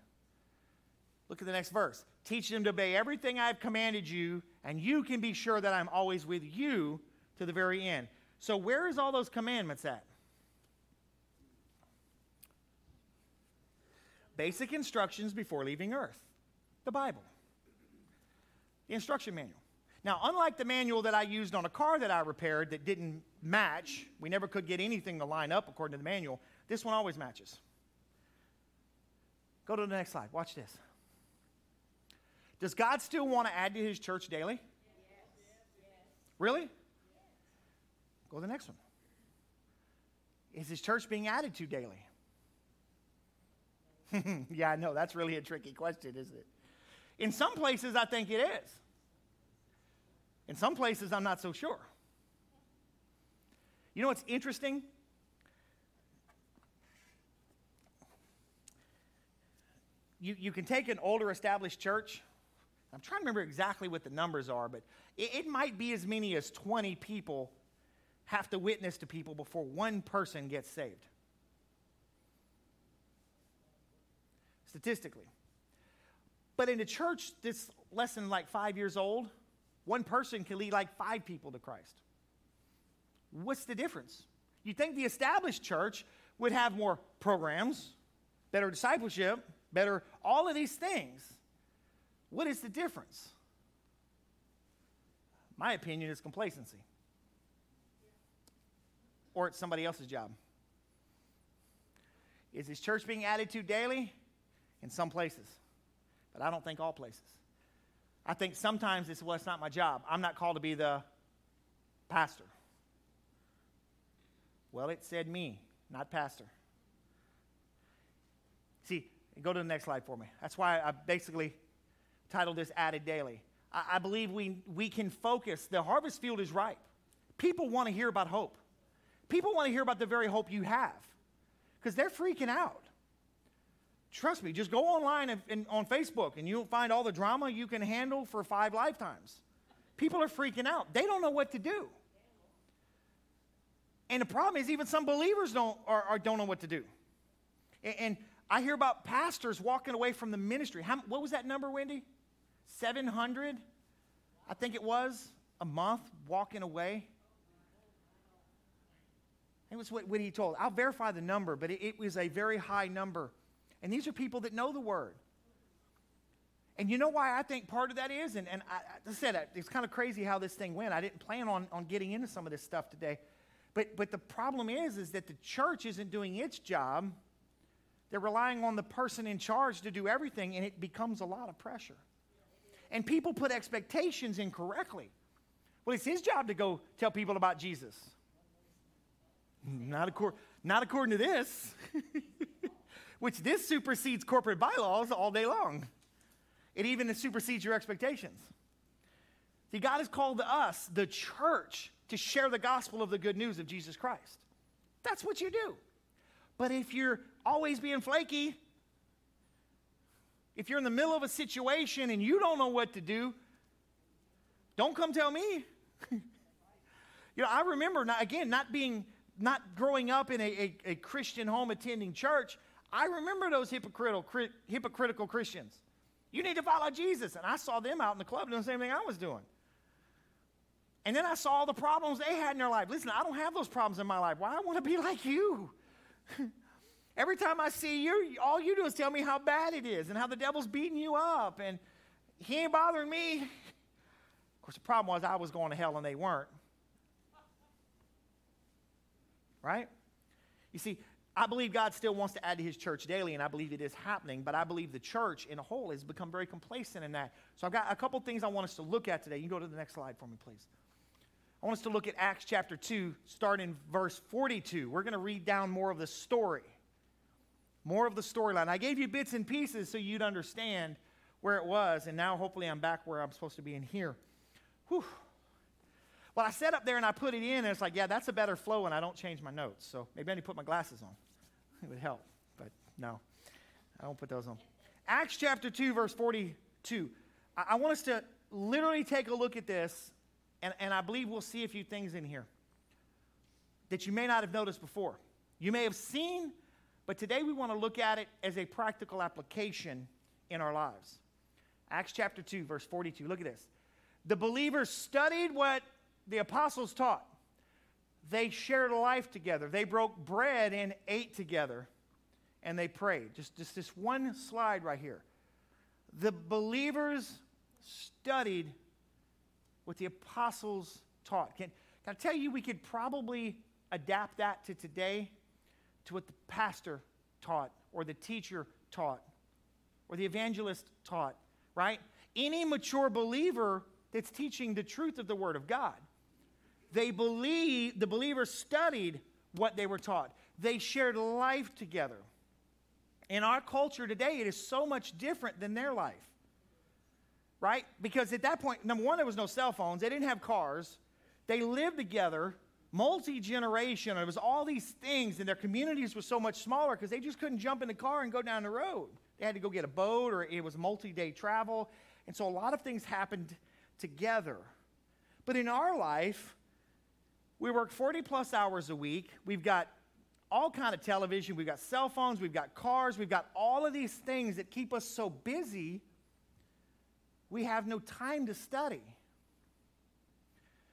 Look at the next verse. Teach them to obey everything I've commanded you, and you can be sure that I'm always with you to the very end. So, where is all those commandments at? basic instructions before leaving Earth the Bible, the instruction manual. Now, unlike the manual that I used on a car that I repaired that didn't match, we never could get anything to line up according to the manual, this one always matches. Go to the next slide. Watch this. Does God still want to add to his church daily? Really? Go to the next one. Is his church being added to daily? yeah, I know. That's really a tricky question, isn't it? In some places, I think it is. In some places, I'm not so sure. You know what's interesting? You, you can take an older established church. I'm trying to remember exactly what the numbers are, but it, it might be as many as 20 people have to witness to people before one person gets saved. statistically. But in a church that's less than like five years old, one person can lead like five people to Christ. What's the difference? You think the established church would have more programs, better discipleship, better all of these things. What is the difference? My opinion is complacency. Or it's somebody else's job. Is this church being added to daily? in some places, but I don't think all places. I think sometimes it's, well, it's not my job. I'm not called to be the pastor. Well, it said me, not pastor. See, go to the next slide for me. That's why I basically titled this Added Daily. I, I believe we, we can focus. The harvest field is ripe. People want to hear about hope. People want to hear about the very hope you have because they're freaking out. Trust me, just go online and, and, on Facebook and you'll find all the drama you can handle for five lifetimes. People are freaking out. They don't know what to do. And the problem is, even some believers don't, or don't know what to do. And, and, I hear about pastors walking away from the ministry. How, what was that number, Wendy? 700? I think it was a month walking away. It was what, what he told. I'll verify the number, but it, it was a very high number. And these are people that know the word. And you know why I think part of that is? And, and I, I said, it's kind of crazy how this thing went. I didn't plan on, on getting into some of this stuff today. But, but the problem is, is that the church isn't doing its job. They're relying on the person in charge to do everything, and it becomes a lot of pressure. And people put expectations incorrectly. Well, it's his job to go tell people about Jesus. Not, acor- not according to this. which this supersedes corporate bylaws all day long. It even supersedes your expectations. See, God has called us, the church, to share the gospel of the good news of Jesus Christ. That's what you do. But if you're always being flaky, if you're in the middle of a situation and you don't know what to do, don't come tell me. you know, I remember, not, again, not being, not growing up in a, a, a Christian home attending church, I remember those hypocritical, hypocritical Christians. You need to follow Jesus. And I saw them out in the club doing the same thing I was doing. And then I saw all the problems they had in their life. Listen, I don't have those problems in my life. Why I want to be like you? Every time I see you, all you do is tell me how bad it is and how the devil's beating you up and he ain't bothering me. Of course, the problem was I was going to hell and they weren't. Right? You see, I believe God still wants to add to his church daily, and I believe it is happening, but I believe the church in a whole has become very complacent in that. So I've got a couple things I want us to look at today. You go to the next slide for me, please. I want us to look at Acts chapter 2, starting verse 42. We're going to read down more of the story, more of the storyline. I gave you bits and pieces so you'd understand where it was, and now hopefully I'm back where I'm supposed to be in here. Whew. Well, I sat up there and I put it in, and it's like, yeah, that's a better flow, and I don't change my notes. So maybe I need to put my glasses on. It would help, but no, I don't put those on. Acts chapter 2, verse 42. I, I want us to literally take a look at this, and, and I believe we'll see a few things in here that you may not have noticed before. You may have seen, but today we want to look at it as a practical application in our lives. Acts chapter 2, verse 42. Look at this. The believers studied what the apostles taught. They shared a life together. They broke bread and ate together. And they prayed. Just, just this one slide right here. The believers studied what the apostles taught. Can, can I tell you, we could probably adapt that to today to what the pastor taught, or the teacher taught, or the evangelist taught, right? Any mature believer that's teaching the truth of the Word of God. They believe, the believers studied what they were taught. They shared life together. In our culture today, it is so much different than their life. Right? Because at that point, number one, there was no cell phones, they didn't have cars. They lived together, multi generation. It was all these things, and their communities were so much smaller because they just couldn't jump in the car and go down the road. They had to go get a boat, or it was multi day travel. And so a lot of things happened together. But in our life, we work 40 plus hours a week. We've got all kind of television, we've got cell phones, we've got cars, we've got all of these things that keep us so busy. We have no time to study.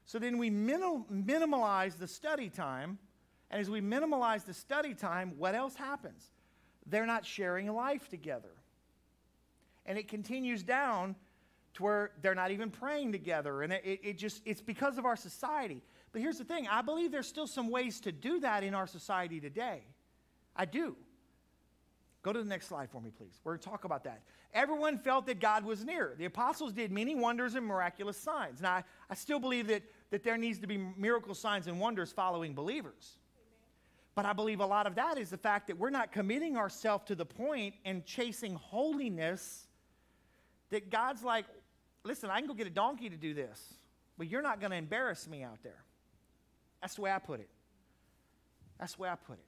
So then we minim- minimalize the study time, and as we minimalize the study time, what else happens? They're not sharing life together. And it continues down to where they're not even praying together. And it, it just, it's because of our society. But here's the thing I believe there's still some ways to do that in our society today. I do. Go to the next slide for me, please. We're going to talk about that. Everyone felt that God was near. The apostles did many wonders and miraculous signs. Now, I, I still believe that, that there needs to be miracle signs and wonders following believers. But I believe a lot of that is the fact that we're not committing ourselves to the point and chasing holiness that God's like, listen, I can go get a donkey to do this, but you're not going to embarrass me out there. That's the way I put it. That's the way I put it.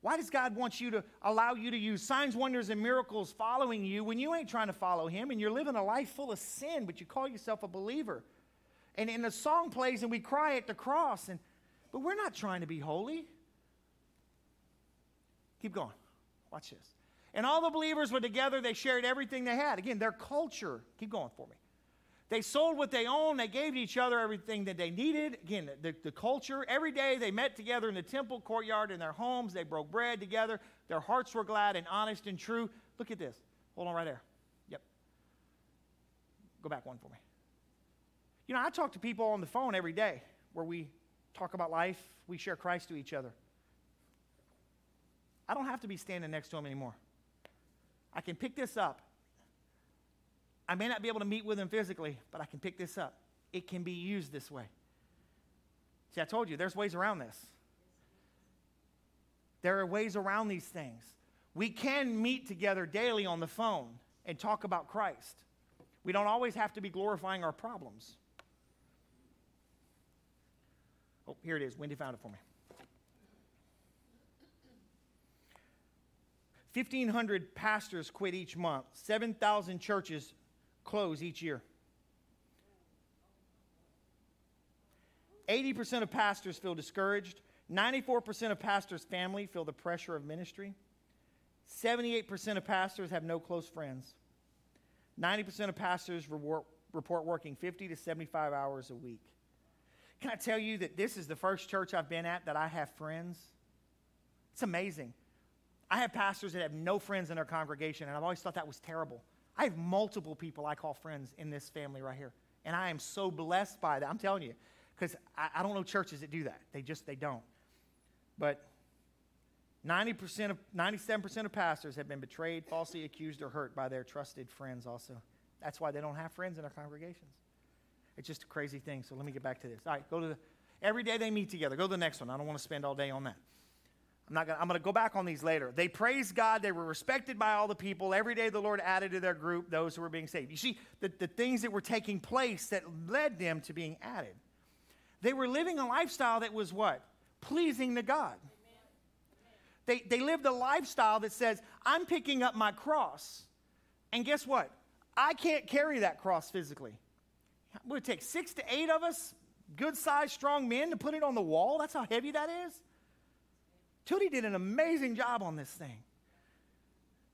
Why does God want you to allow you to use signs, wonders, and miracles following you when you ain't trying to follow Him and you're living a life full of sin, but you call yourself a believer? And, and the song plays and we cry at the cross, and, but we're not trying to be holy. Keep going. Watch this. And all the believers were together. They shared everything they had. Again, their culture. Keep going for me. They sold what they owned. They gave each other everything that they needed. Again, the, the culture. Every day they met together in the temple courtyard in their homes. They broke bread together. Their hearts were glad and honest and true. Look at this. Hold on right there. Yep. Go back one for me. You know, I talk to people on the phone every day where we talk about life, we share Christ to each other. I don't have to be standing next to them anymore. I can pick this up I may not be able to meet with them physically, but I can pick this up. It can be used this way. See, I told you, there's ways around this. There are ways around these things. We can meet together daily on the phone and talk about Christ. We don't always have to be glorifying our problems. Oh, here it is. Wendy found it for me. 1,500 pastors quit each month. 7,000 churches close each year. 80% of pastors feel discouraged. 94% of pastors' family feel the pressure of ministry. 78% of pastors have no close friends. 90% of pastors report working 50 to 75 hours a week. Can I tell you that this is the first church I've been at that I have friends? It's amazing. I have pastors that have no friends in their congregation, and I've always thought that was terrible. I have multiple people I call friends in this family right here. And I am so blessed by that. I'm telling you, because I, I, don't know churches that do that. They just, they don't. But 90% of, 97% of pastors have been betrayed, falsely accused, or hurt by their trusted friends also. That's why they don't have friends in their congregations. It's just a crazy thing. So let me get back to this. All right, go to the, every day they meet together. Go to the next one. I don't want to spend all day on that. I'm not gonna, I'm to go back on these later. They praised God. They were respected by all the people. Every day the Lord added to their group those who were being saved. You see, the, the things that were taking place that led them to being added. They were living a lifestyle that was what? Pleasing to God. They, they lived a lifestyle that says, I'm picking up my cross. And guess what? I can't carry that cross physically. It would take six to eight of us, good sized, strong men, to put it on the wall? That's how heavy that is. Tootie did an amazing job on this thing.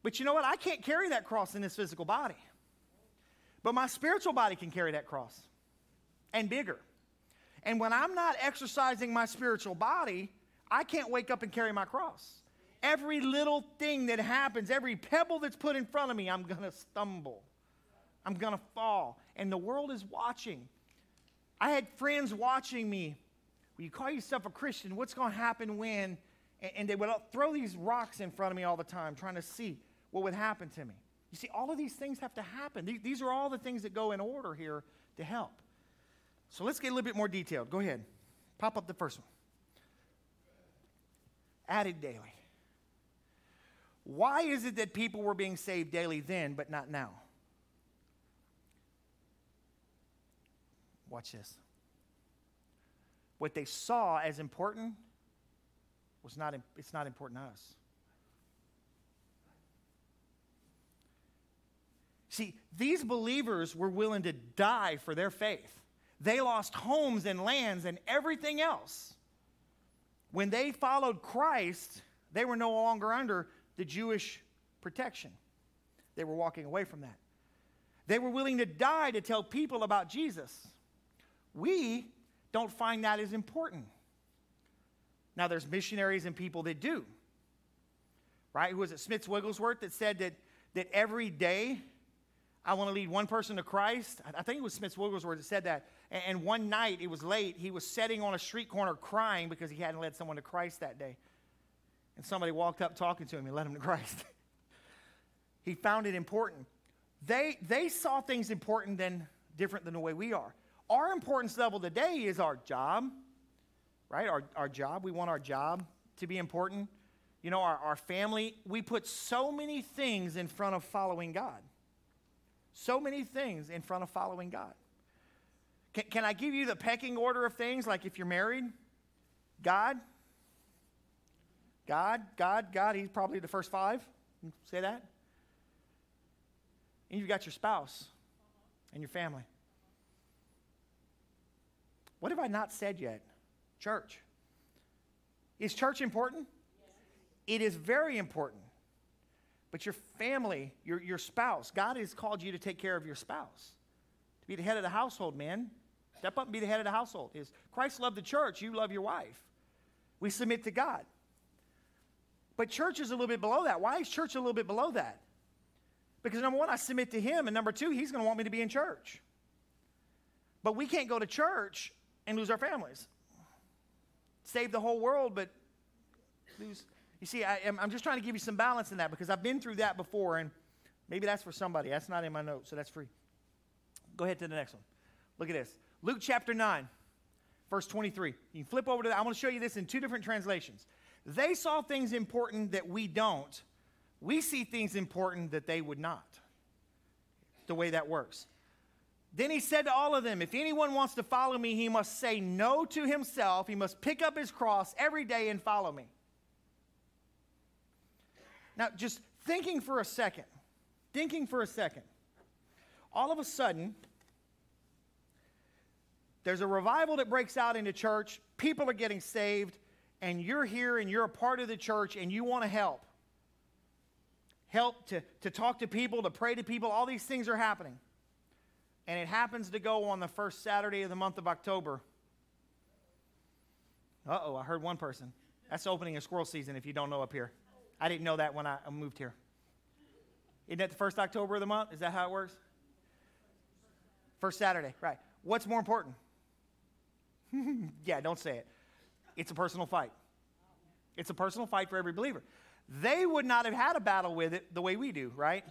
But you know what? I can't carry that cross in this physical body. But my spiritual body can carry that cross and bigger. And when I'm not exercising my spiritual body, I can't wake up and carry my cross. Every little thing that happens, every pebble that's put in front of me, I'm going to stumble. I'm going to fall. And the world is watching. I had friends watching me. Well, you call yourself a Christian, what's going to happen when? And they would throw these rocks in front of me all the time, trying to see what would happen to me. You see, all of these things have to happen. These are all the things that go in order here to help. So let's get a little bit more detailed. Go ahead. Pop up the first one. Added daily. Why is it that people were being saved daily then, but not now? Watch this. What they saw as important was not, it's not important to us. See, these believers were willing to die for their faith. They lost homes and lands and everything else. When they followed Christ, they were no longer under the Jewish protection. They were walking away from that. They were willing to die to tell people about Jesus. We don't find that as important. Now, there's missionaries and people that do. Right? Who was it? Smith Wigglesworth that said that, that every day I want to lead one person to Christ. I think it was Smith Wigglesworth that said that. And one night, it was late, he was sitting on a street corner crying because he hadn't led someone to Christ that day. And somebody walked up talking to him and led him to Christ. he found it important. They, they saw things important than different than the way we are. Our importance level today is our job, right? Our, our job. We want our job to be important. You know, our, our family. We put so many things in front of following God. So many things in front of following God. Can, can I give you the pecking order of things? Like if you're married, God, God, God, God, He's probably the first five. Say that. And you've got your spouse and your family. What have I not said yet? Church. Is church important? Yes. It is very important. But your family, your, your spouse, God has called you to take care of your spouse, to be the head of the household, man. Step up and be the head of the household. Is Christ loved the church, you love your wife. We submit to God. But church is a little bit below that. Why is church a little bit below that? Because number one, I submit to him, and number two, he's going to want me to be in church. But we can't go to church and lose our families. Save the whole world, but lose. You see, I, am just trying to give you some balance in that because I've been through that before, and maybe that's for somebody. That's not in my notes, so that's free. Go ahead to the next one. Look at this. Luke chapter 9, verse 23. You flip over to that. I want to show you this in two different translations. They saw things important that we don't. We see things important that they would not. The way that works. Then he said to all of them, If anyone wants to follow me, he must say no to himself. He must pick up his cross every day and follow me. Now, just thinking for a second, thinking for a second, all of a sudden, there's a revival that breaks out in the church. People are getting saved, and you're here and you're a part of the church and you want to help. Help to, to talk to people, to pray to people. All these things are happening. And it happens to go on the first Saturday of the month of October. Uh oh, I heard one person. That's opening a squirrel season if you don't know up here. I didn't know that when I moved here. Isn't that the first October of the month? Is that how it works? First Saturday, right. What's more important? yeah, don't say it. It's a personal fight. It's a personal fight for every believer. They would not have had a battle with it the way we do, right?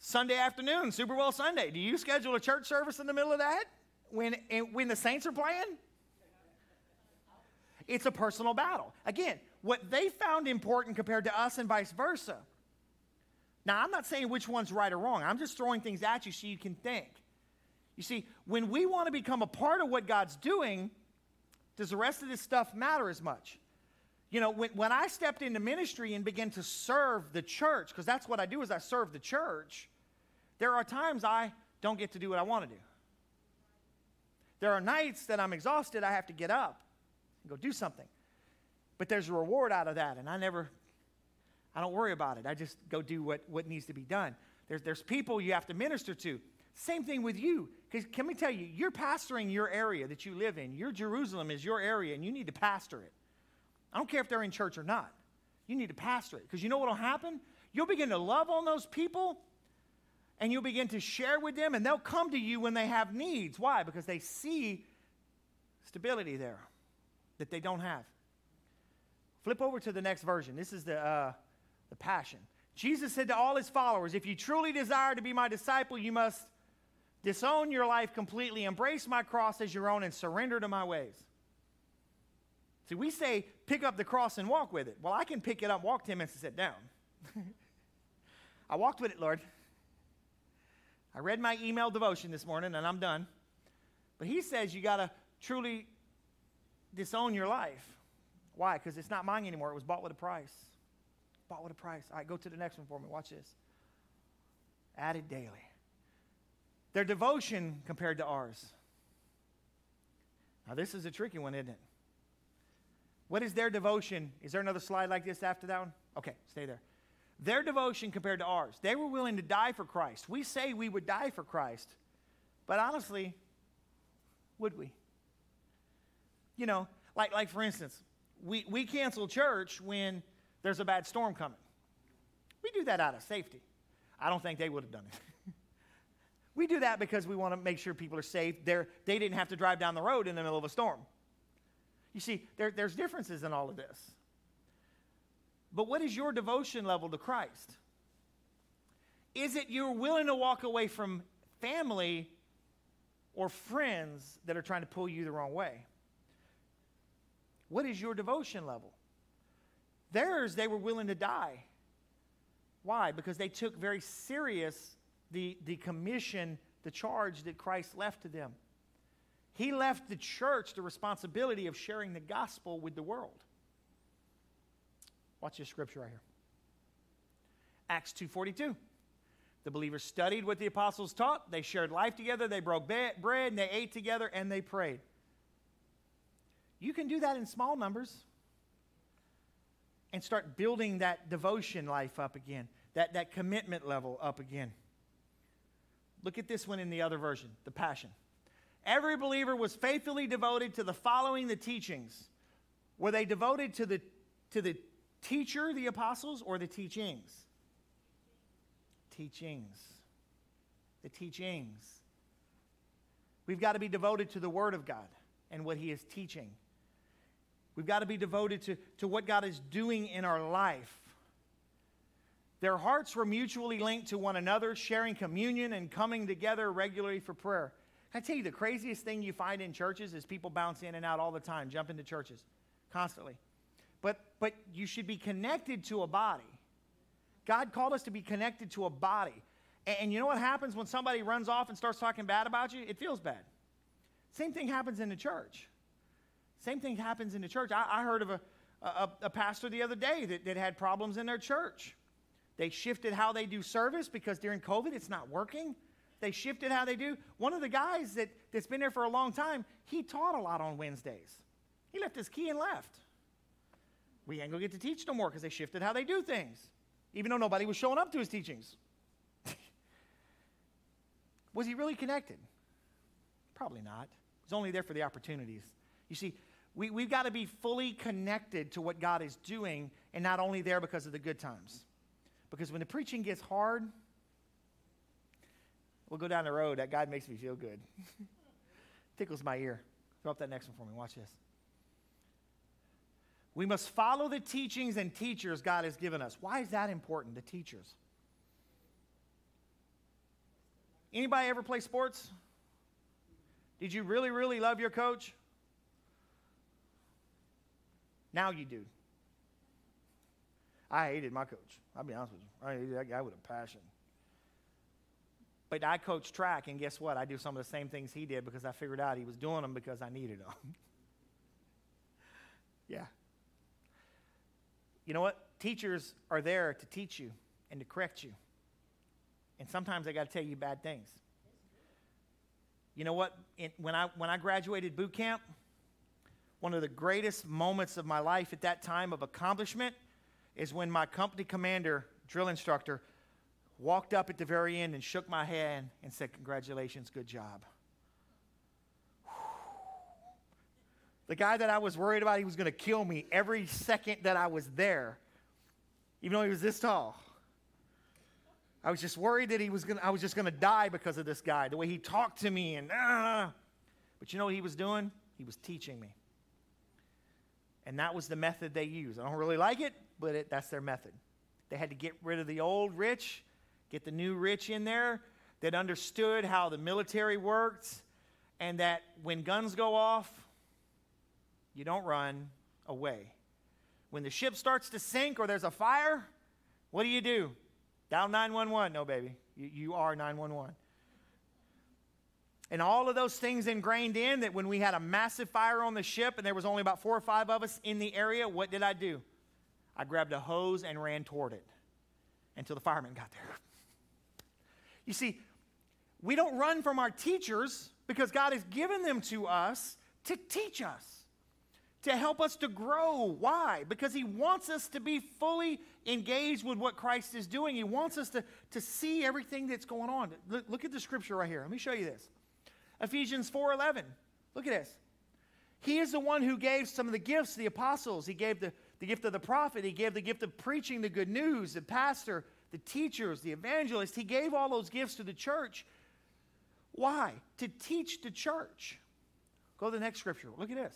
Sunday afternoon, Super Bowl Sunday. Do you schedule a church service in the middle of that? when, when the Saints are playing, it's a personal battle. Again, what they found important compared to us and vice versa. Now, I'm not saying which one's right or wrong. I'm just throwing things at you so you can think. You see, when we want to become a part of what God's doing, does the rest of this stuff matter as much? You know, when, when I stepped into ministry and began to serve the church, because that's what I do is I serve the church, there are times I don't get to do what I want to do. There are nights that I'm exhausted, I have to get up and go do something. But there's a reward out of that, and I never, I don't worry about it. I just go do what, what needs to be done. There's, there's people you have to minister to. Same thing with you. Because can we tell you, you're pastoring your area that you live in. Your Jerusalem is your area, and you need to pastor it. I don't care if they're in church or not. You need to pastor it. Because you know what will happen? You'll begin to love on those people, and you'll begin to share with them, and they'll come to you when they have needs. Why? Because they see stability there that they don't have. Flip over to the next version. This is the, uh, the Passion. Jesus said to all his followers, If you truly desire to be my disciple, you must disown your life completely, embrace my cross as your own, and surrender to my ways. See, we say pick up the cross and walk with it. Well, I can pick it up, walk 10 minutes, and sit down. I walked with it, Lord. I read my email devotion this morning, and I'm done. But he says you got to truly disown your life. Why? Because it's not mine anymore. It was bought with a price. Bought with a price. All right, go to the next one for me. Watch this. Added daily. Their devotion compared to ours. Now, this is a tricky one, isn't it? What is their devotion? Is there another slide like this after that one? Okay, stay there. Their devotion compared to ours. They were willing to die for Christ. We say we would die for Christ, but honestly, would we? You know, like, like for instance, we, we cancel church when there's a bad storm coming. We do that out of safety. I don't think they would have done it. we do that because we want to make sure people are safe. They're, they didn't have to drive down the road in the middle of a storm. You see, there, there's differences in all of this. But what is your devotion level to Christ? Is it you're willing to walk away from family or friends that are trying to pull you the wrong way? What is your devotion level? Theirs, they were willing to die. Why? Because they took very serious the, the commission, the charge that Christ left to them. He left the church the responsibility of sharing the gospel with the world. Watch this scripture right here. Acts 2:42. The believers studied what the apostles taught, they shared life together, they broke bread, and they ate together and they prayed. You can do that in small numbers and start building that devotion life up again, that, that commitment level up again. Look at this one in the other version, the Passion. Every believer was faithfully devoted to the following the teachings. Were they devoted to the, to the teacher, the apostles, or the teachings? Teachings. The teachings. We've got to be devoted to the Word of God and what He is teaching. We've got to be devoted to, to what God is doing in our life. Their hearts were mutually linked to one another, sharing communion and coming together regularly for prayer. I tell you, the craziest thing you find in churches is people bounce in and out all the time, jump into churches constantly. But, but you should be connected to a body. God called us to be connected to a body. And, and you know what happens when somebody runs off and starts talking bad about you? It feels bad. Same thing happens in the church. Same thing happens in the church. I, I heard of a, a, a, pastor the other day that, that had problems in their church. They shifted how they do service because during COVID it's not working. They shifted how they do. One of the guys that, that's been there for a long time, he taught a lot on Wednesdays. He left his key and left. We ain't gonna get to teach no more because they shifted how they do things, even though nobody was showing up to his teachings. was he really connected? Probably not. He's only there for the opportunities. You see, we, we've got to be fully connected to what God is doing and not only there because of the good times. Because when the preaching gets hard, We'll go down the road. That God makes me feel good. Tickles my ear. Throw up that next one for me. Watch this. We must follow the teachings and teachers God has given us. Why is that important, the teachers? Anybody ever play sports? Did you really, really love your coach? Now you do. I hated my coach. I'll be honest with you. I hated that guy with a passion. But I coach track, and guess what? I do some of the same things he did because I figured out he was doing them because I needed them. yeah. You know what? Teachers are there to teach you and to correct you. And sometimes they got to tell you bad things. You know what? When, I, when I graduated boot camp, one of the greatest moments of my life at that time of accomplishment is when my company commander, drill instructor, walked up at the very end and shook my hand and said, Congratulations, good job. The guy that I was worried about, he was going to kill me every second that I was there, even though he was this tall. I was just worried that he was gonna, I was just going to die because of this guy, the way he talked to me. and uh, But you know what he was doing? He was teaching me. And that was the method they used. I don't really like it, but it, that's their method. They had to get rid of the old rich, get the new rich in there that understood how the military worked, and that when guns go off, you don't run away. When the ship starts to sink or there's a fire, what do you do? Dial 911. No, baby. You, you are 911. And all of those things ingrained in that when we had a massive fire on the ship and there was only about four or five of us in the area, what did I do? I grabbed a hose and ran toward it until the firemen got there. You see, we don't run from our teachers because God has given them to us to teach us to help us to grow. Why? Because He wants us to be fully engaged with what Christ is doing. He wants us to, to see everything that's going on. Look, look at the scripture right here. Let me show you this. Ephesians 4.11. Look at this. He is the one who gave some of the gifts, the apostles. He gave the, the gift of the prophet. He gave the gift of preaching the good news, the pastor, the teachers, the evangelist. He gave all those gifts to the church. Why? To teach the church. Go to the next scripture. Look at this.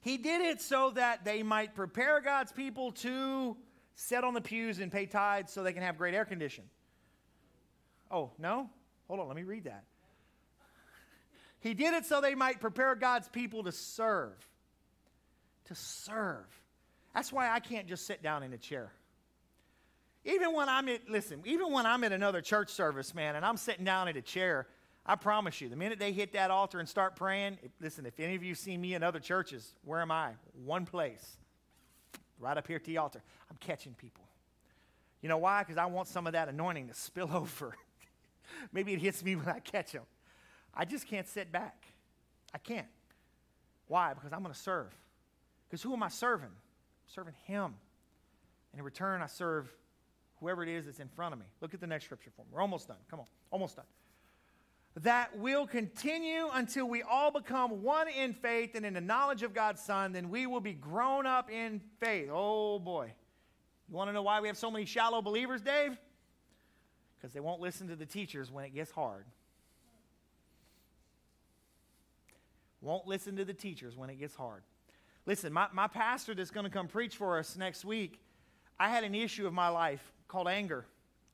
He did it so that they might prepare God's people to sit on the pews and pay tithes so they can have great air condition. Oh, no? Hold on, let me read that. He did it so they might prepare God's people to serve. To serve. That's why I can't just sit down in a chair. Even when I'm at, listen, even when I'm at another church service, man, and I'm sitting down in a chair, I promise you, the minute they hit that altar and start praying, if, listen, if any of you see me in other churches, where am I? One place. Right up here at the altar. I'm catching people. You know why? Because I want some of that anointing to spill over. Maybe it hits me when I catch them. I just can't sit back. I can't. Why? Because I'm going to serve. Because who am I serving? I'm serving Him. And in return, I serve whoever it is that's in front of me. Look at the next scripture for me. We're almost done. Come on. Almost done that will continue until we all become one in faith and in the knowledge of God's Son, then we will be grown up in faith. Oh boy. You want to know why we have so many shallow believers, Dave? Because they won't listen to the teachers when it gets hard. Won't listen to the teachers when it gets hard. Listen, my, my pastor that's going to come preach for us next week, I had an issue of my life called anger.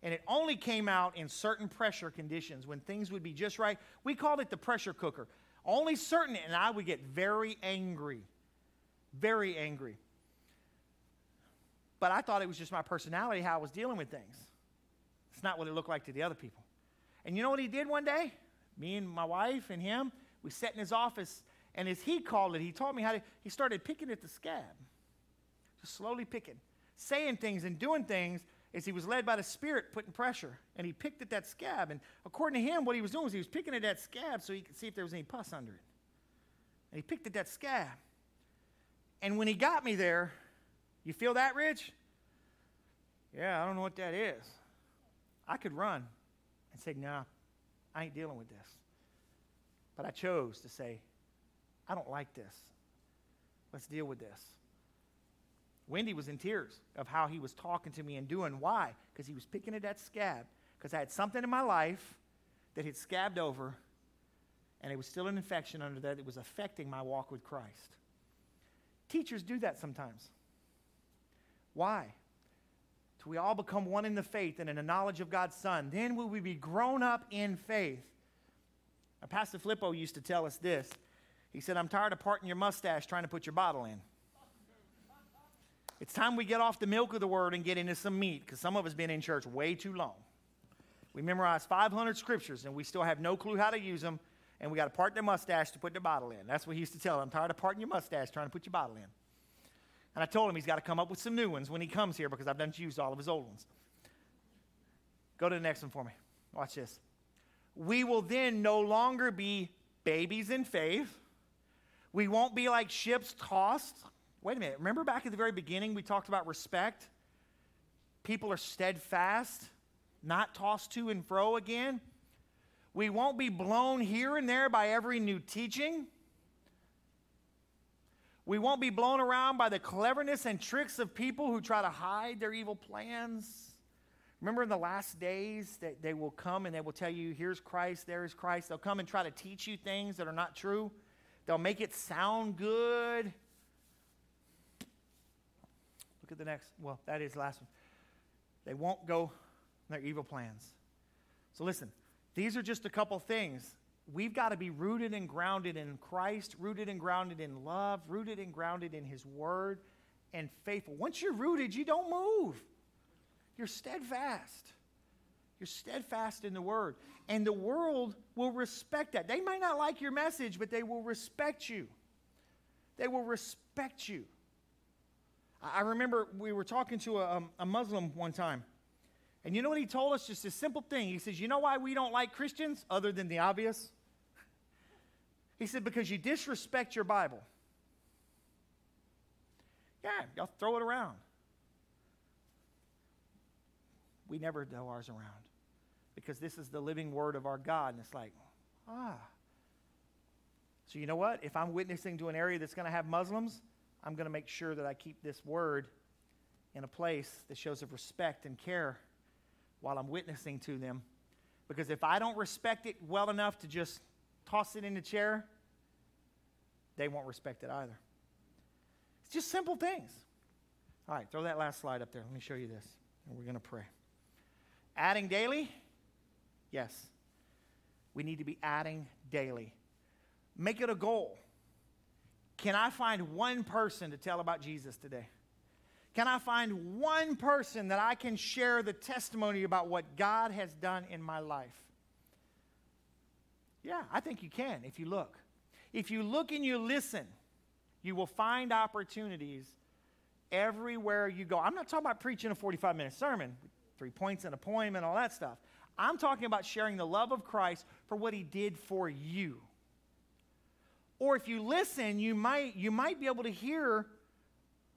And it only came out in certain pressure conditions when things would be just right. We called it the pressure cooker. Only certain, and I would get very angry. Very angry. But I thought it was just my personality, how I was dealing with things. It's not what it looked like to the other people. And you know what he did one day? Me and my wife and him, we sat in his office, and as he called it, he taught me how to, he started picking at the scab. Just slowly picking, saying things and doing things is he was led by the Spirit putting pressure, and he picked at that scab. And according to him, what he was doing was he was picking at that scab so he could see if there was any pus under it. And he picked at that scab. And when he got me there, you feel that, Rich? Yeah, I don't know what that is. I could run and say, nah, I ain't dealing with this. But I chose to say, I don't like this. Let's deal with this. Wendy was in tears of how he was talking to me and doing. Why? Because he was picking at that scab. Because I had something in my life that had scabbed over, and it was still an infection under that. It was affecting my walk with Christ. Teachers do that sometimes. Why? Till we all become one in the faith and in the knowledge of God's Son. Then will we be grown up in faith. Now, Pastor Flippo used to tell us this. He said, I'm tired of parting your mustache trying to put your bottle in. It's time we get off the milk of the word and get into some meat because some of us been in church way too long. We memorized 500 scriptures and we still have no clue how to use them, and we got to part the mustache to put the bottle in. That's what he used to tell. Them. I'm tired of parting your mustache trying to put your bottle in. And I told him he's got to come up with some new ones when he comes here because I've done used all of his old ones. Go to the next one for me. Watch this. We will then no longer be babies in faith. We won't be like ships tossed Wait a minute. Remember back at the very beginning, we talked about respect? People are steadfast, not tossed to and fro again. We won't be blown here and there by every new teaching. We won't be blown around by the cleverness and tricks of people who try to hide their evil plans. Remember in the last days that they will come and they will tell you, here's Christ, there is Christ. They'll come and try to teach you things that are not true. They'll make it sound good. Look at the next. Well, that is the last one. They won't go their evil plans. So listen, these are just a couple things. We've got to be rooted and grounded in Christ, rooted and grounded in love, rooted and grounded in His Word, and faithful. Once you're rooted, you don't move. You're steadfast. You're steadfast in the Word. And the world will respect that. They might not like your message, but they will respect you. They will respect you. I remember we were talking to a, um, a Muslim one time. And you know what he told us? Just a simple thing. He says, You know why we don't like Christians, other than the obvious? He said, Because you disrespect your Bible. Yeah, y'all throw it around. We never throw ours around because this is the living word of our God. And it's like, ah. So, you know what? If I'm witnessing to an area that's going to have Muslims, I'm going to make sure that I keep this word in a place that shows of respect and care while I'm witnessing to them. Because if I don't respect it well enough to just toss it in the chair, they won't respect it either. It's just simple things. All right, throw that last slide up there. Let me show you this, and we're going to pray. Adding daily? Yes. We need to be adding daily. Make it a goal. Can I find one person to tell about Jesus today? Can I find one person that I can share the testimony about what God has done in my life? Yeah, I think you can if you look. If you look and you listen, you will find opportunities everywhere you go. I'm not talking about preaching a 45 minute sermon, three points and a poem and all that stuff. I'm talking about sharing the love of Christ for what he did for you. Or if you listen, you might, you might be able to hear,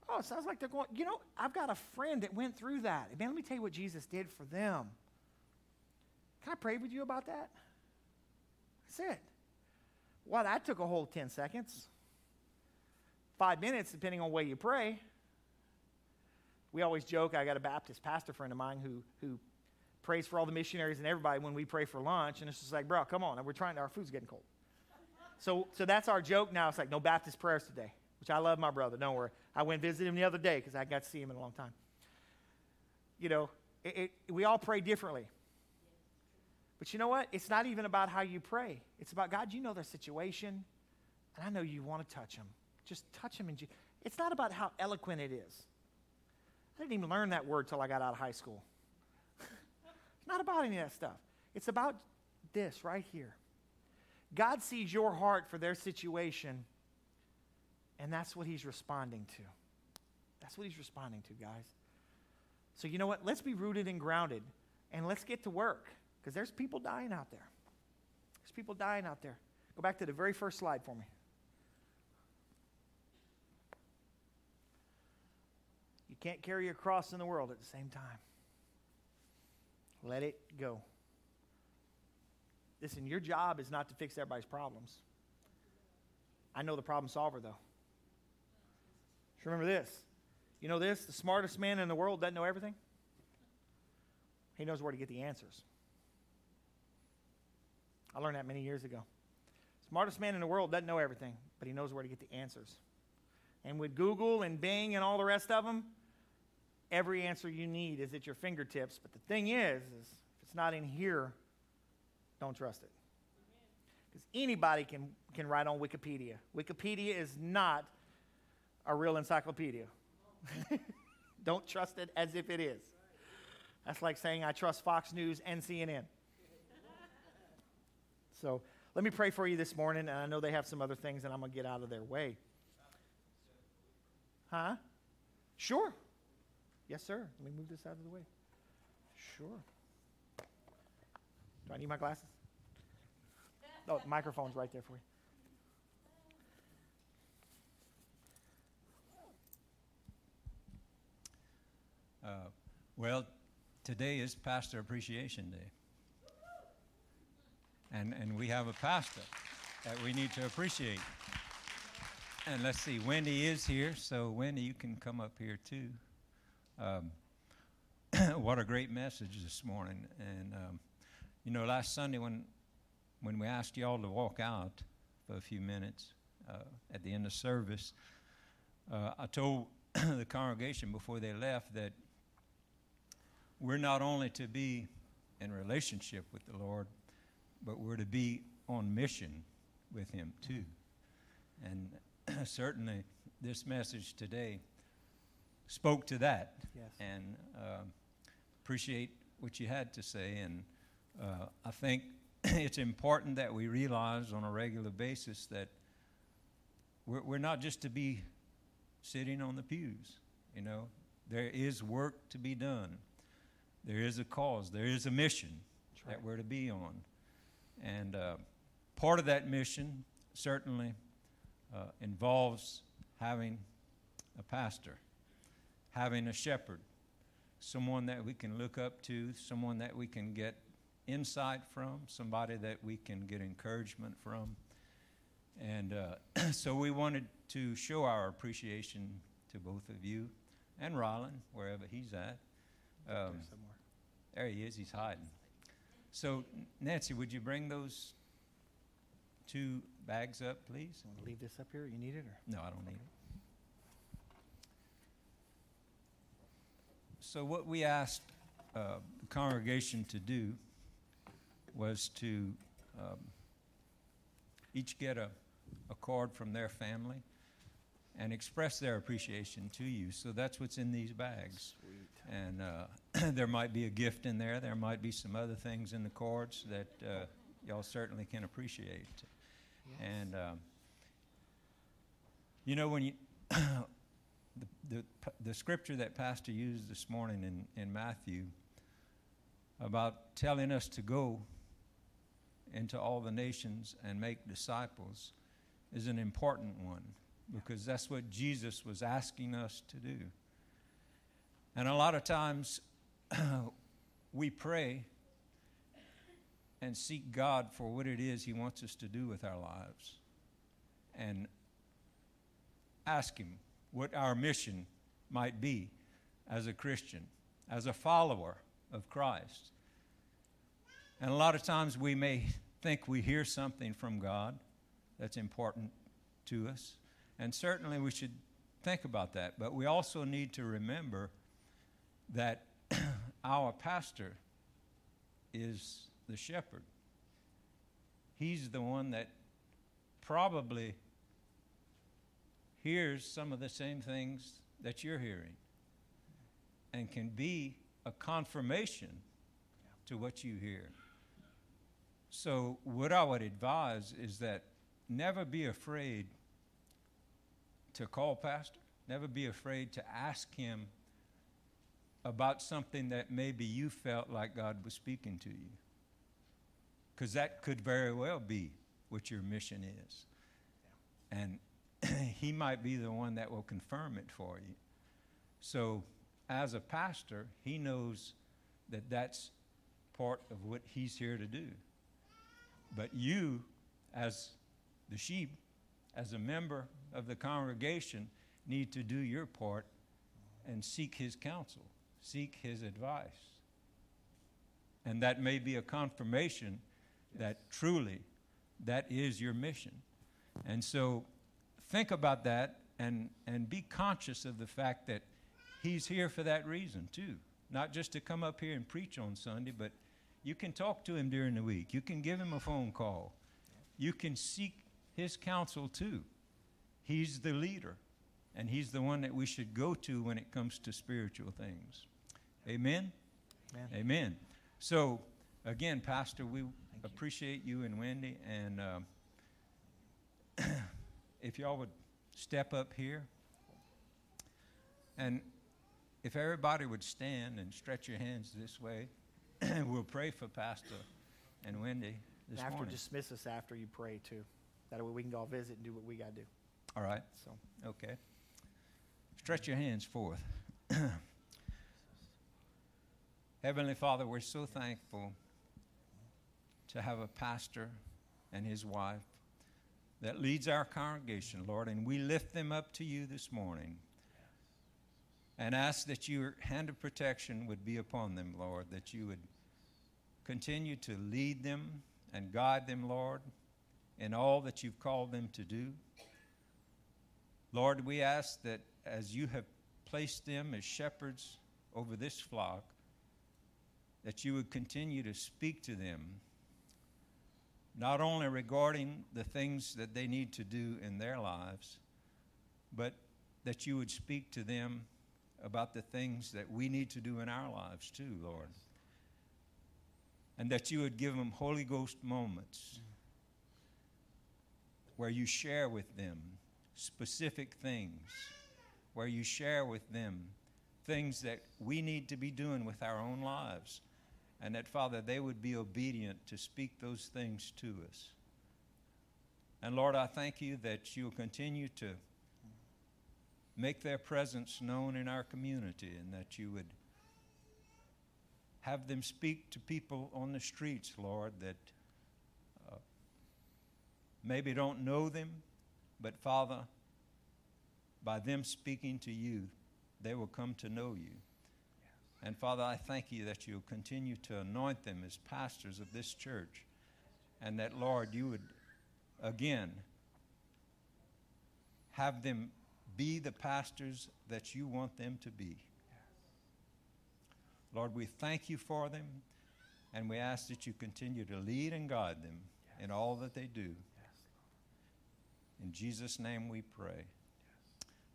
oh, it sounds like they're going, you know, I've got a friend that went through that. Man, let me tell you what Jesus did for them. Can I pray with you about that? That's it. Well, that took a whole 10 seconds. Five minutes, depending on where you pray. We always joke, I got a Baptist pastor friend of mine who, who prays for all the missionaries and everybody when we pray for lunch. And it's just like, bro, come on. We're trying, our food's getting cold. So, so that's our joke now. It's like, no Baptist prayers today, which I love my brother. Don't worry. I went and visited him the other day because I got to see him in a long time. You know, it, it, we all pray differently. But you know what? It's not even about how you pray. It's about God, you know their situation, and I know you want to touch them. Just touch them. And it's not about how eloquent it is. I didn't even learn that word till I got out of high school. it's not about any of that stuff. It's about this right here. God sees your heart for their situation, and that's what He's responding to. That's what He's responding to, guys. So, you know what? Let's be rooted and grounded, and let's get to work because there's people dying out there. There's people dying out there. Go back to the very first slide for me. You can't carry a cross in the world at the same time. Let it go. Listen, your job is not to fix everybody's problems. I know the problem solver, though. Just remember this. You know this? The smartest man in the world doesn't know everything. He knows where to get the answers. I learned that many years ago. Smartest man in the world doesn't know everything, but he knows where to get the answers. And with Google and Bing and all the rest of them, every answer you need is at your fingertips. But the thing is, is if it's not in here, don't trust it. Because anybody can, can write on Wikipedia. Wikipedia is not a real encyclopedia. Don't trust it as if it is. That's like saying I trust Fox News and CNN. So let me pray for you this morning, and I know they have some other things, and I'm going to get out of their way. Huh? Sure. Yes, sir. Let me move this out of the way. Sure. Do I need my glasses? Oh, the microphone's right there for you. Uh, well, today is Pastor Appreciation Day. And, and we have a pastor that we need to appreciate. And let's see, Wendy is here, so Wendy, you can come up here too. Um, what a great message this morning. And, um, you know, last Sunday when, when we asked y'all to walk out for a few minutes uh, at the end of service, uh, I told the congregation before they left that we're not only to be in relationship with the Lord, but we're to be on mission with Him too. And certainly, this message today spoke to that. Yes. And uh, appreciate what you had to say. And uh, I think it's important that we realize on a regular basis that we're, we're not just to be sitting on the pews. You know, there is work to be done. There is a cause. There is a mission right. that we're to be on. And uh, part of that mission certainly uh, involves having a pastor, having a shepherd, someone that we can look up to, someone that we can get insight from, somebody that we can get encouragement from. And uh, so we wanted to show our appreciation to both of you and Rylan, wherever he's at. There Um, there he is, he's hiding. So, Nancy, would you bring those two bags up, please? You want to leave this up here? You need it? Or? No, I don't need it. So, what we asked uh, the congregation to do was to um, each get a, a card from their family and express their appreciation to you. So, that's what's in these bags. Sweet. And uh, there might be a gift in there. There might be some other things in the cards that uh, y'all certainly can appreciate. And um, you know when you the, the the scripture that Pastor used this morning in in Matthew about telling us to go into all the nations and make disciples is an important one because that's what Jesus was asking us to do. And a lot of times we pray and seek God for what it is He wants us to do with our lives and ask Him what our mission might be as a Christian, as a follower of Christ. And a lot of times we may think we hear something from God that's important to us, and certainly we should think about that. But we also need to remember that our pastor is the shepherd. He's the one that probably hears some of the same things that you're hearing and can be a confirmation to what you hear. So, what I would advise is that never be afraid to call Pastor, never be afraid to ask him about something that maybe you felt like God was speaking to you. Because that could very well be what your mission is. And he might be the one that will confirm it for you. So, as a pastor, he knows that that's part of what he's here to do. But you, as the sheep, as a member of the congregation, need to do your part and seek his counsel, seek his advice. And that may be a confirmation that truly that is your mission. And so think about that and, and be conscious of the fact that he's here for that reason too. Not just to come up here and preach on Sunday, but you can talk to him during the week. You can give him a phone call. you can seek his counsel too. He's the leader, and he's the one that we should go to when it comes to spiritual things. Amen? Amen. Amen. So, again, Pastor, we appreciate you and Wendy, and um, if y'all would step up here, and if everybody would stand and stretch your hands this way, we'll pray for Pastor and Wendy this after, morning. dismiss us after you pray too. That way we can go visit and do what we got to do. All right. So, Okay. Stretch your hands forth. Heavenly Father, we're so thankful to have a pastor and his wife that leads our congregation, Lord, and we lift them up to you this morning and ask that your hand of protection would be upon them, Lord, that you would continue to lead them and guide them, Lord, in all that you've called them to do. Lord, we ask that as you have placed them as shepherds over this flock, that you would continue to speak to them, not only regarding the things that they need to do in their lives, but that you would speak to them about the things that we need to do in our lives too, Lord. And that you would give them Holy Ghost moments where you share with them specific things, where you share with them things that we need to be doing with our own lives. And that, Father, they would be obedient to speak those things to us. And Lord, I thank you that you'll continue to make their presence known in our community and that you would have them speak to people on the streets, Lord, that uh, maybe don't know them, but Father, by them speaking to you, they will come to know you. And Father, I thank you that you'll continue to anoint them as pastors of this church. And that, Lord, you would again have them be the pastors that you want them to be. Lord, we thank you for them, and we ask that you continue to lead and guide them in all that they do. In Jesus' name we pray.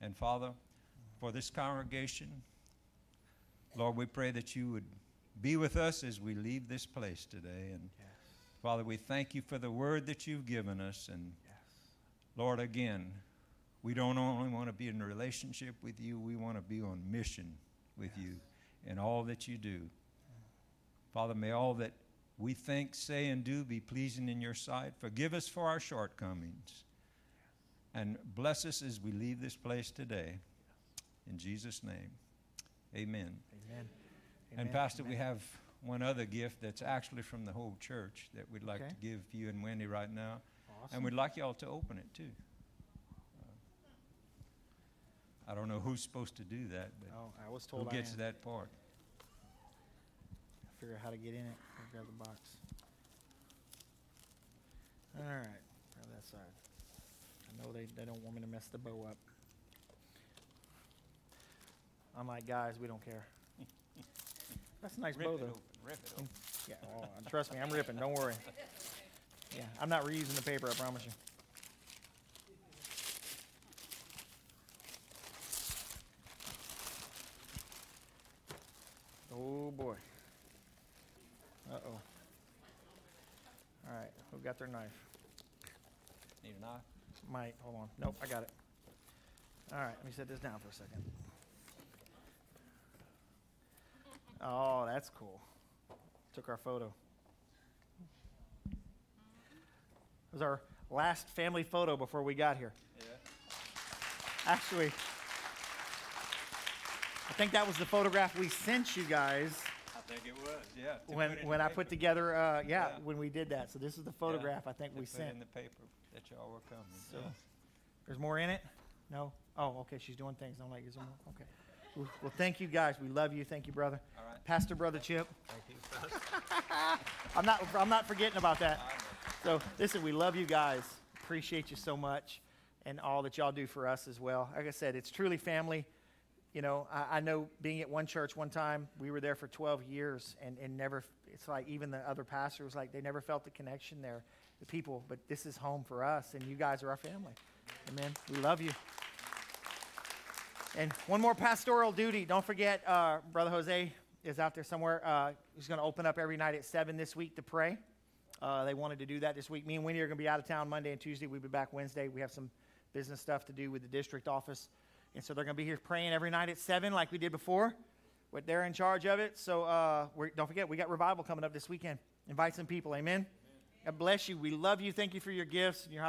And Father, for this congregation, Lord, we pray that you would be with us as we leave this place today. And Father, we thank you for the word that you've given us. And Lord, again, we don't only want to be in a relationship with you, we want to be on mission with you in all that you do. Father, may all that we think, say, and do be pleasing in your sight. Forgive us for our shortcomings. And bless us as we leave this place today. In Jesus' name, amen. amen. And Amen. Pastor, we have one other gift that's actually from the whole church that we'd like Okay. to give you and Wendy right now. Awesome. And we'd like y'all to open it too. Uh, I don't know who's supposed to do that, but Oh, I was who told I gets am. that part? Figure out how to get in it. I'll grab the box. All right, grab that side. I know they, they don't want me to mess the bow up. I'm like, guys, we don't care. That's a nice Rip bow, it though. open, rip it open. Yeah, oh, trust me, I'm ripping. Don't worry. Yeah, I'm not reusing the paper. I promise you. Oh boy. Uh oh. All right, who got their knife? Need a knife? Might. Hold on. Nope, I got it. All right, let me set this down for a second. Oh, that's cool. Took our photo. It was our last family photo before we got here. Yeah. Actually, I think that was the photograph we sent you guys I think it was, yeah. to when, put in the when I paper. put together, uh, yeah, Yeah. when we did that. So this is the photograph I think To we put sent. in the paper that y'all were coming. So, yeah. there's more in it? No? Oh, okay, she's doing things. I'm like, is there more? Okay. Well, well, thank you guys. We love you. Thank you, brother. All right. Pastor Brother Chip. Thank you, I'm not, I'm not forgetting about that. So, listen, we love you guys. Appreciate you so much and all that y'all do for us as well. Like I said, it's truly family. You know, I, I know being at one church one time, we were there for 12 years and, and never, it's like even the other pastor was like, they never felt the connection there. the people, but this is home for us, and you guys are our family. Amen. We love you. And one more pastoral duty. Don't forget, uh, Brother Jose is out there somewhere. Uh, he's going to open up every night at 7 this week to pray. Uh, they wanted to do that this week. Me and Winnie are going to be out of town Monday and Tuesday. We'll be back Wednesday. We have some business stuff to do with the district office. And so they're going to be here praying every night at 7 like we did before. But they're in charge of it. So uh, don't forget, we got revival coming up this weekend. Invite some people. Amen. God bless you. We love you. Thank you for your gifts and your